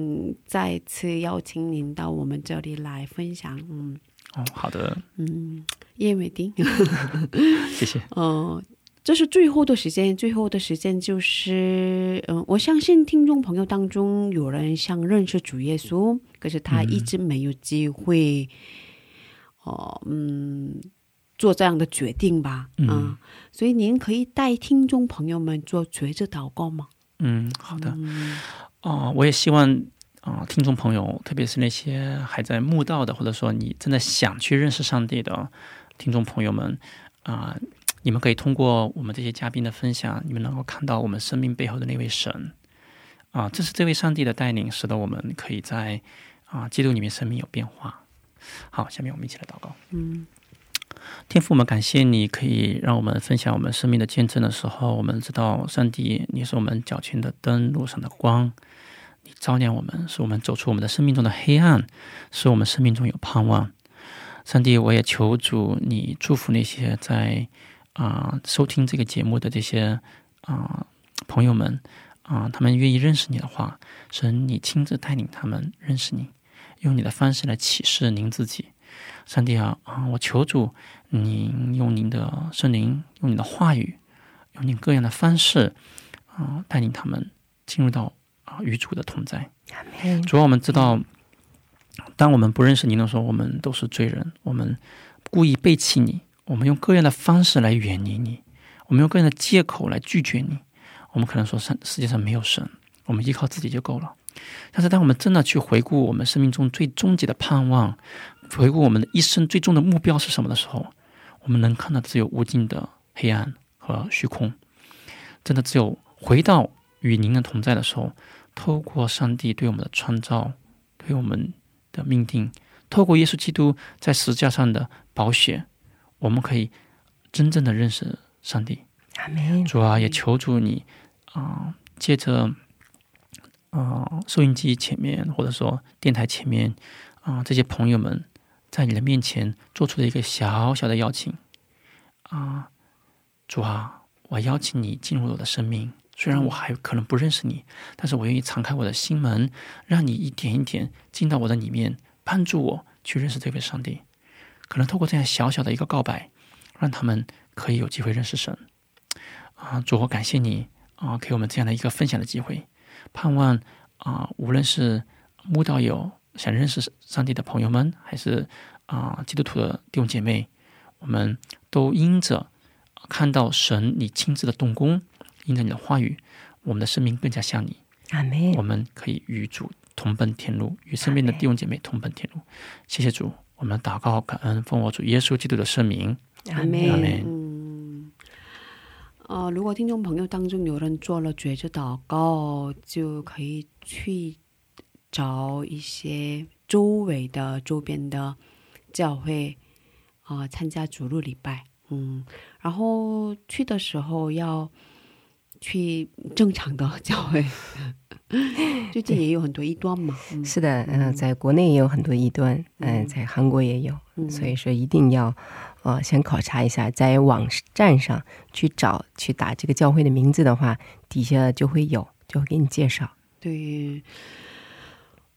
再次邀请您到我们这里来分享，嗯。哦，好的，嗯，叶美丁，谢谢。呃，这是最后的时间，最后的时间就是，嗯、我相信听众朋友当中有人想认识主耶稣，可是他一直没有机会，哦、嗯，做这样的决定吧，嗯。啊。所以您可以带听众朋友们做抉择祷告吗？嗯，好的。嗯哦，我也希望啊、听众朋友，特别是那些还在慕道的，或者说你真的想去认识上帝的听众朋友们啊、你们可以通过我们这些嘉宾的分享，你们能够看到我们生命背后的那位神啊、这是这位上帝的带领，使得我们可以在啊、基督里面生命有变化。好，下面我们一起来祷告。嗯天父，我们感谢你，可以让我们分享我们生命的见证的时候，我们知道上帝，你是我们脚前的灯，路上的光，你照亮我们，使我们走出我们的生命中的黑暗，使我们生命中有盼望。上帝，我也求主你祝福那些在啊、收听这个节目的这些啊、朋友们啊、他们愿意认识你的话，神你亲自带领他们认识你，用你的方式来启示您自己。上帝啊啊！我求主，您用您的圣灵，用你的话语，用您各样的方式啊，带领他们进入到与主的同在。主要，我们知道，当我们不认识您的时候，我们都是罪人，我们故意背弃你，我们用各样的方式来远离你，我们用各样的借口来拒绝你。我们可能说，世世界上没有神，我们依靠自己就够了。但是，当我们真的去回顾我们生命中最终极的盼望，回顾我们的一生最终的目标是什么的时候，我们能看到只有无尽的黑暗和虚空。真的只有回到与您的同在的时候，透过上帝对我们的创造，对我们的命定，透过耶稣基督在十字架上的宝血，我们可以真正的认识上帝。主啊，也求助你啊、借着啊、收音机前面或者说电台前面啊、这些朋友们，在你的面前做出了一个小小的邀请啊、主啊，我邀请你进入我的生命。虽然我还可能不认识你，但是我愿意敞开我的心门，让你一点一点进到我的里面，帮助我去认识这位上帝。可能透过这样小小的一个告白，让他们可以有机会认识神。啊，主，我感谢你啊，给我们这样的一个分享的机会。盼望啊，无论是慕道友想认识上帝的朋友们，还是啊基督徒的弟兄姐妹，我们都因着看到神你亲自的动工，因着你的话语，我们的生命更加像你。阿门我。们可以与主同奔天路，与身边的弟兄姐妹同奔天路。谢谢主，我们祷告感恩，奉我主耶稣基督的圣名。阿阿门。嗯，呃，如果听众朋友当中有人做了觉知祷告，就可以去找一些周围的周边的教会，啊、参加主日礼拜。嗯，然后去的时候要去正常的教会。最近也有很多异端嘛，嗯，是的，嗯、在国内也有很多异端，嗯、在韩国也有，嗯。所以说一定要，呃，先考察一下，在网站上去找去打这个教会的名字的话，底下就会有，就会给你介绍。对，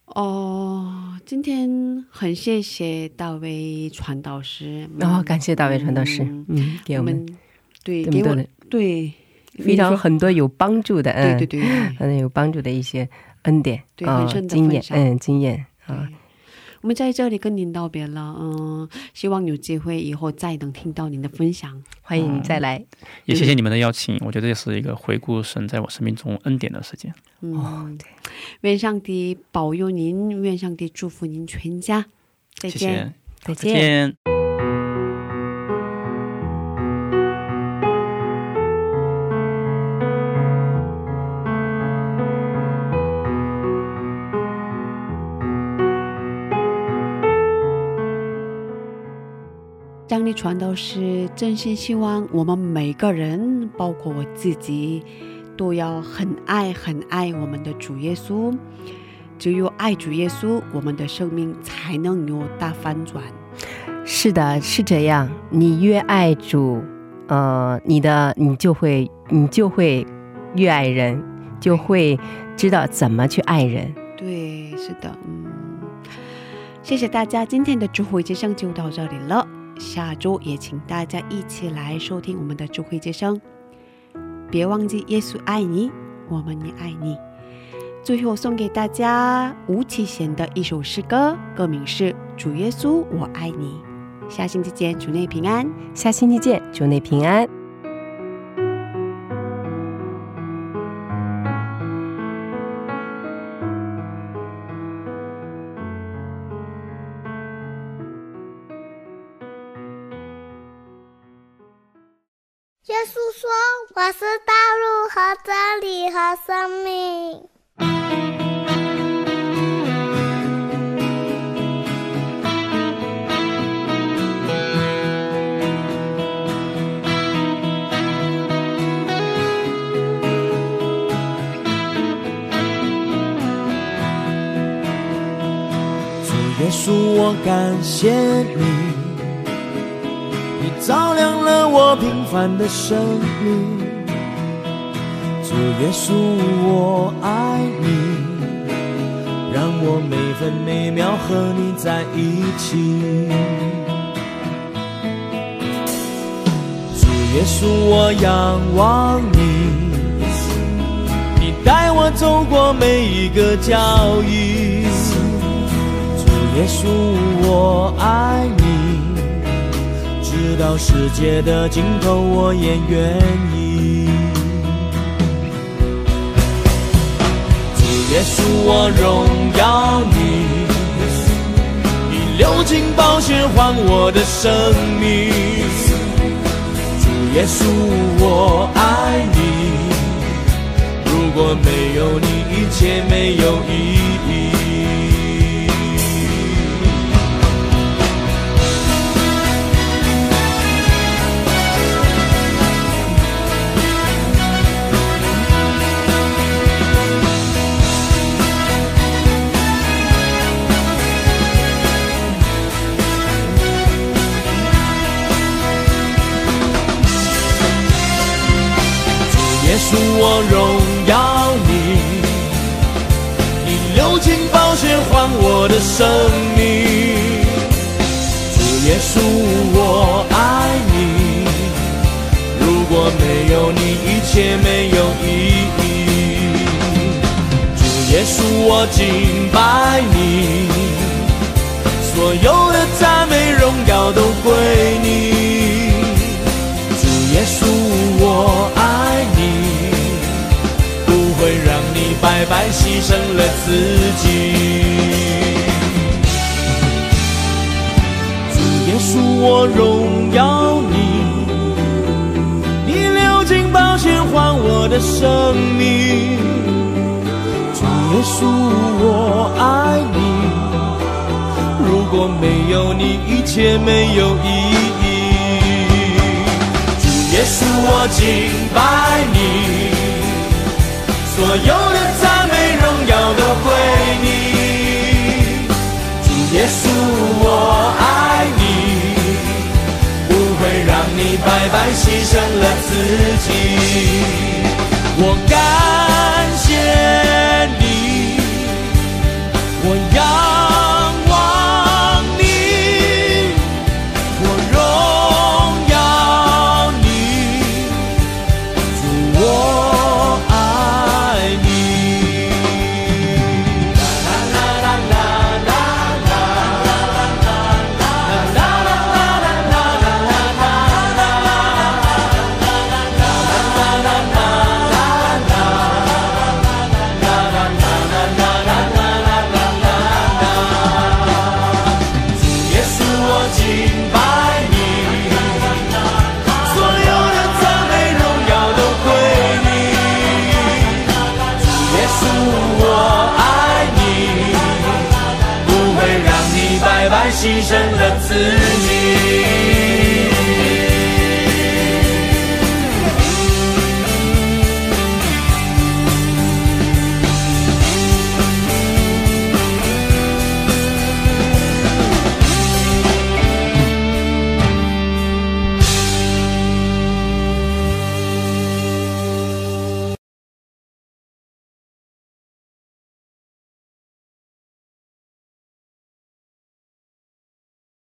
哦，今天很谢谢大卫传道师，然后、感谢大卫传道师，嗯。嗯，给我们对给我对非常很多有帮助的，嗯，对对对 很有帮助的一些恩典啊、对很深的经验嗯，经验啊，我们在这里跟您道别了，嗯，希望有机会以后再能听到您的分享。欢迎您再来。也谢谢你们的邀请，我觉得这是一个回顾神在我生命中恩典的时间。嗯，哦，对，愿上帝保佑您，愿上帝祝福您全家。再谢。谢，再见。再见。张力传道是真心希望我们每个人，包括我自己，都要很爱很爱我们的主耶稣。只有爱主耶稣，我们的生命才能有大反转。是的，是这样。你越爱主，呃，你的你就会你就会越爱人，就会知道怎么去爱人。对，是的，嗯，谢谢大家，今天的智慧之声就到这里了。下周也请大家一起来收听我们的智慧之声。别忘记耶稣爱你，我们也爱你。最后送给大家吴启贤的一首诗歌，歌名是《主耶稣我爱你》。下星期见，主内平安。下星期见，主内平安。我是道路和真理和生命。”主耶稣，我感谢你，你照亮了我平凡的生命。主耶稣，我爱你，让我每分每秒和你在一起。主耶稣，我仰望你，你带我走过每一个脚印。主耶稣，我爱你，直到世界的尽头，我也愿意。耶稣，我荣耀你，你流尽宝血换我的生命。主耶稣，我爱你，如果没有你，一切没有意义。主我荣耀你。你流尽宝血还我的生命。主耶稣我爱你。如果没有你一切没有意义。主耶稣我敬拜你。所有的赞美荣耀都归你。主耶稣我爱白白牺牲了自己。主耶稣，我荣耀你，你流尽宝血换我的生命。主耶稣，我爱你，如果没有你，一切没有意义。主耶稣，我敬拜你。所有耶稣，我爱你，不会让你白白牺牲了自己。我感谢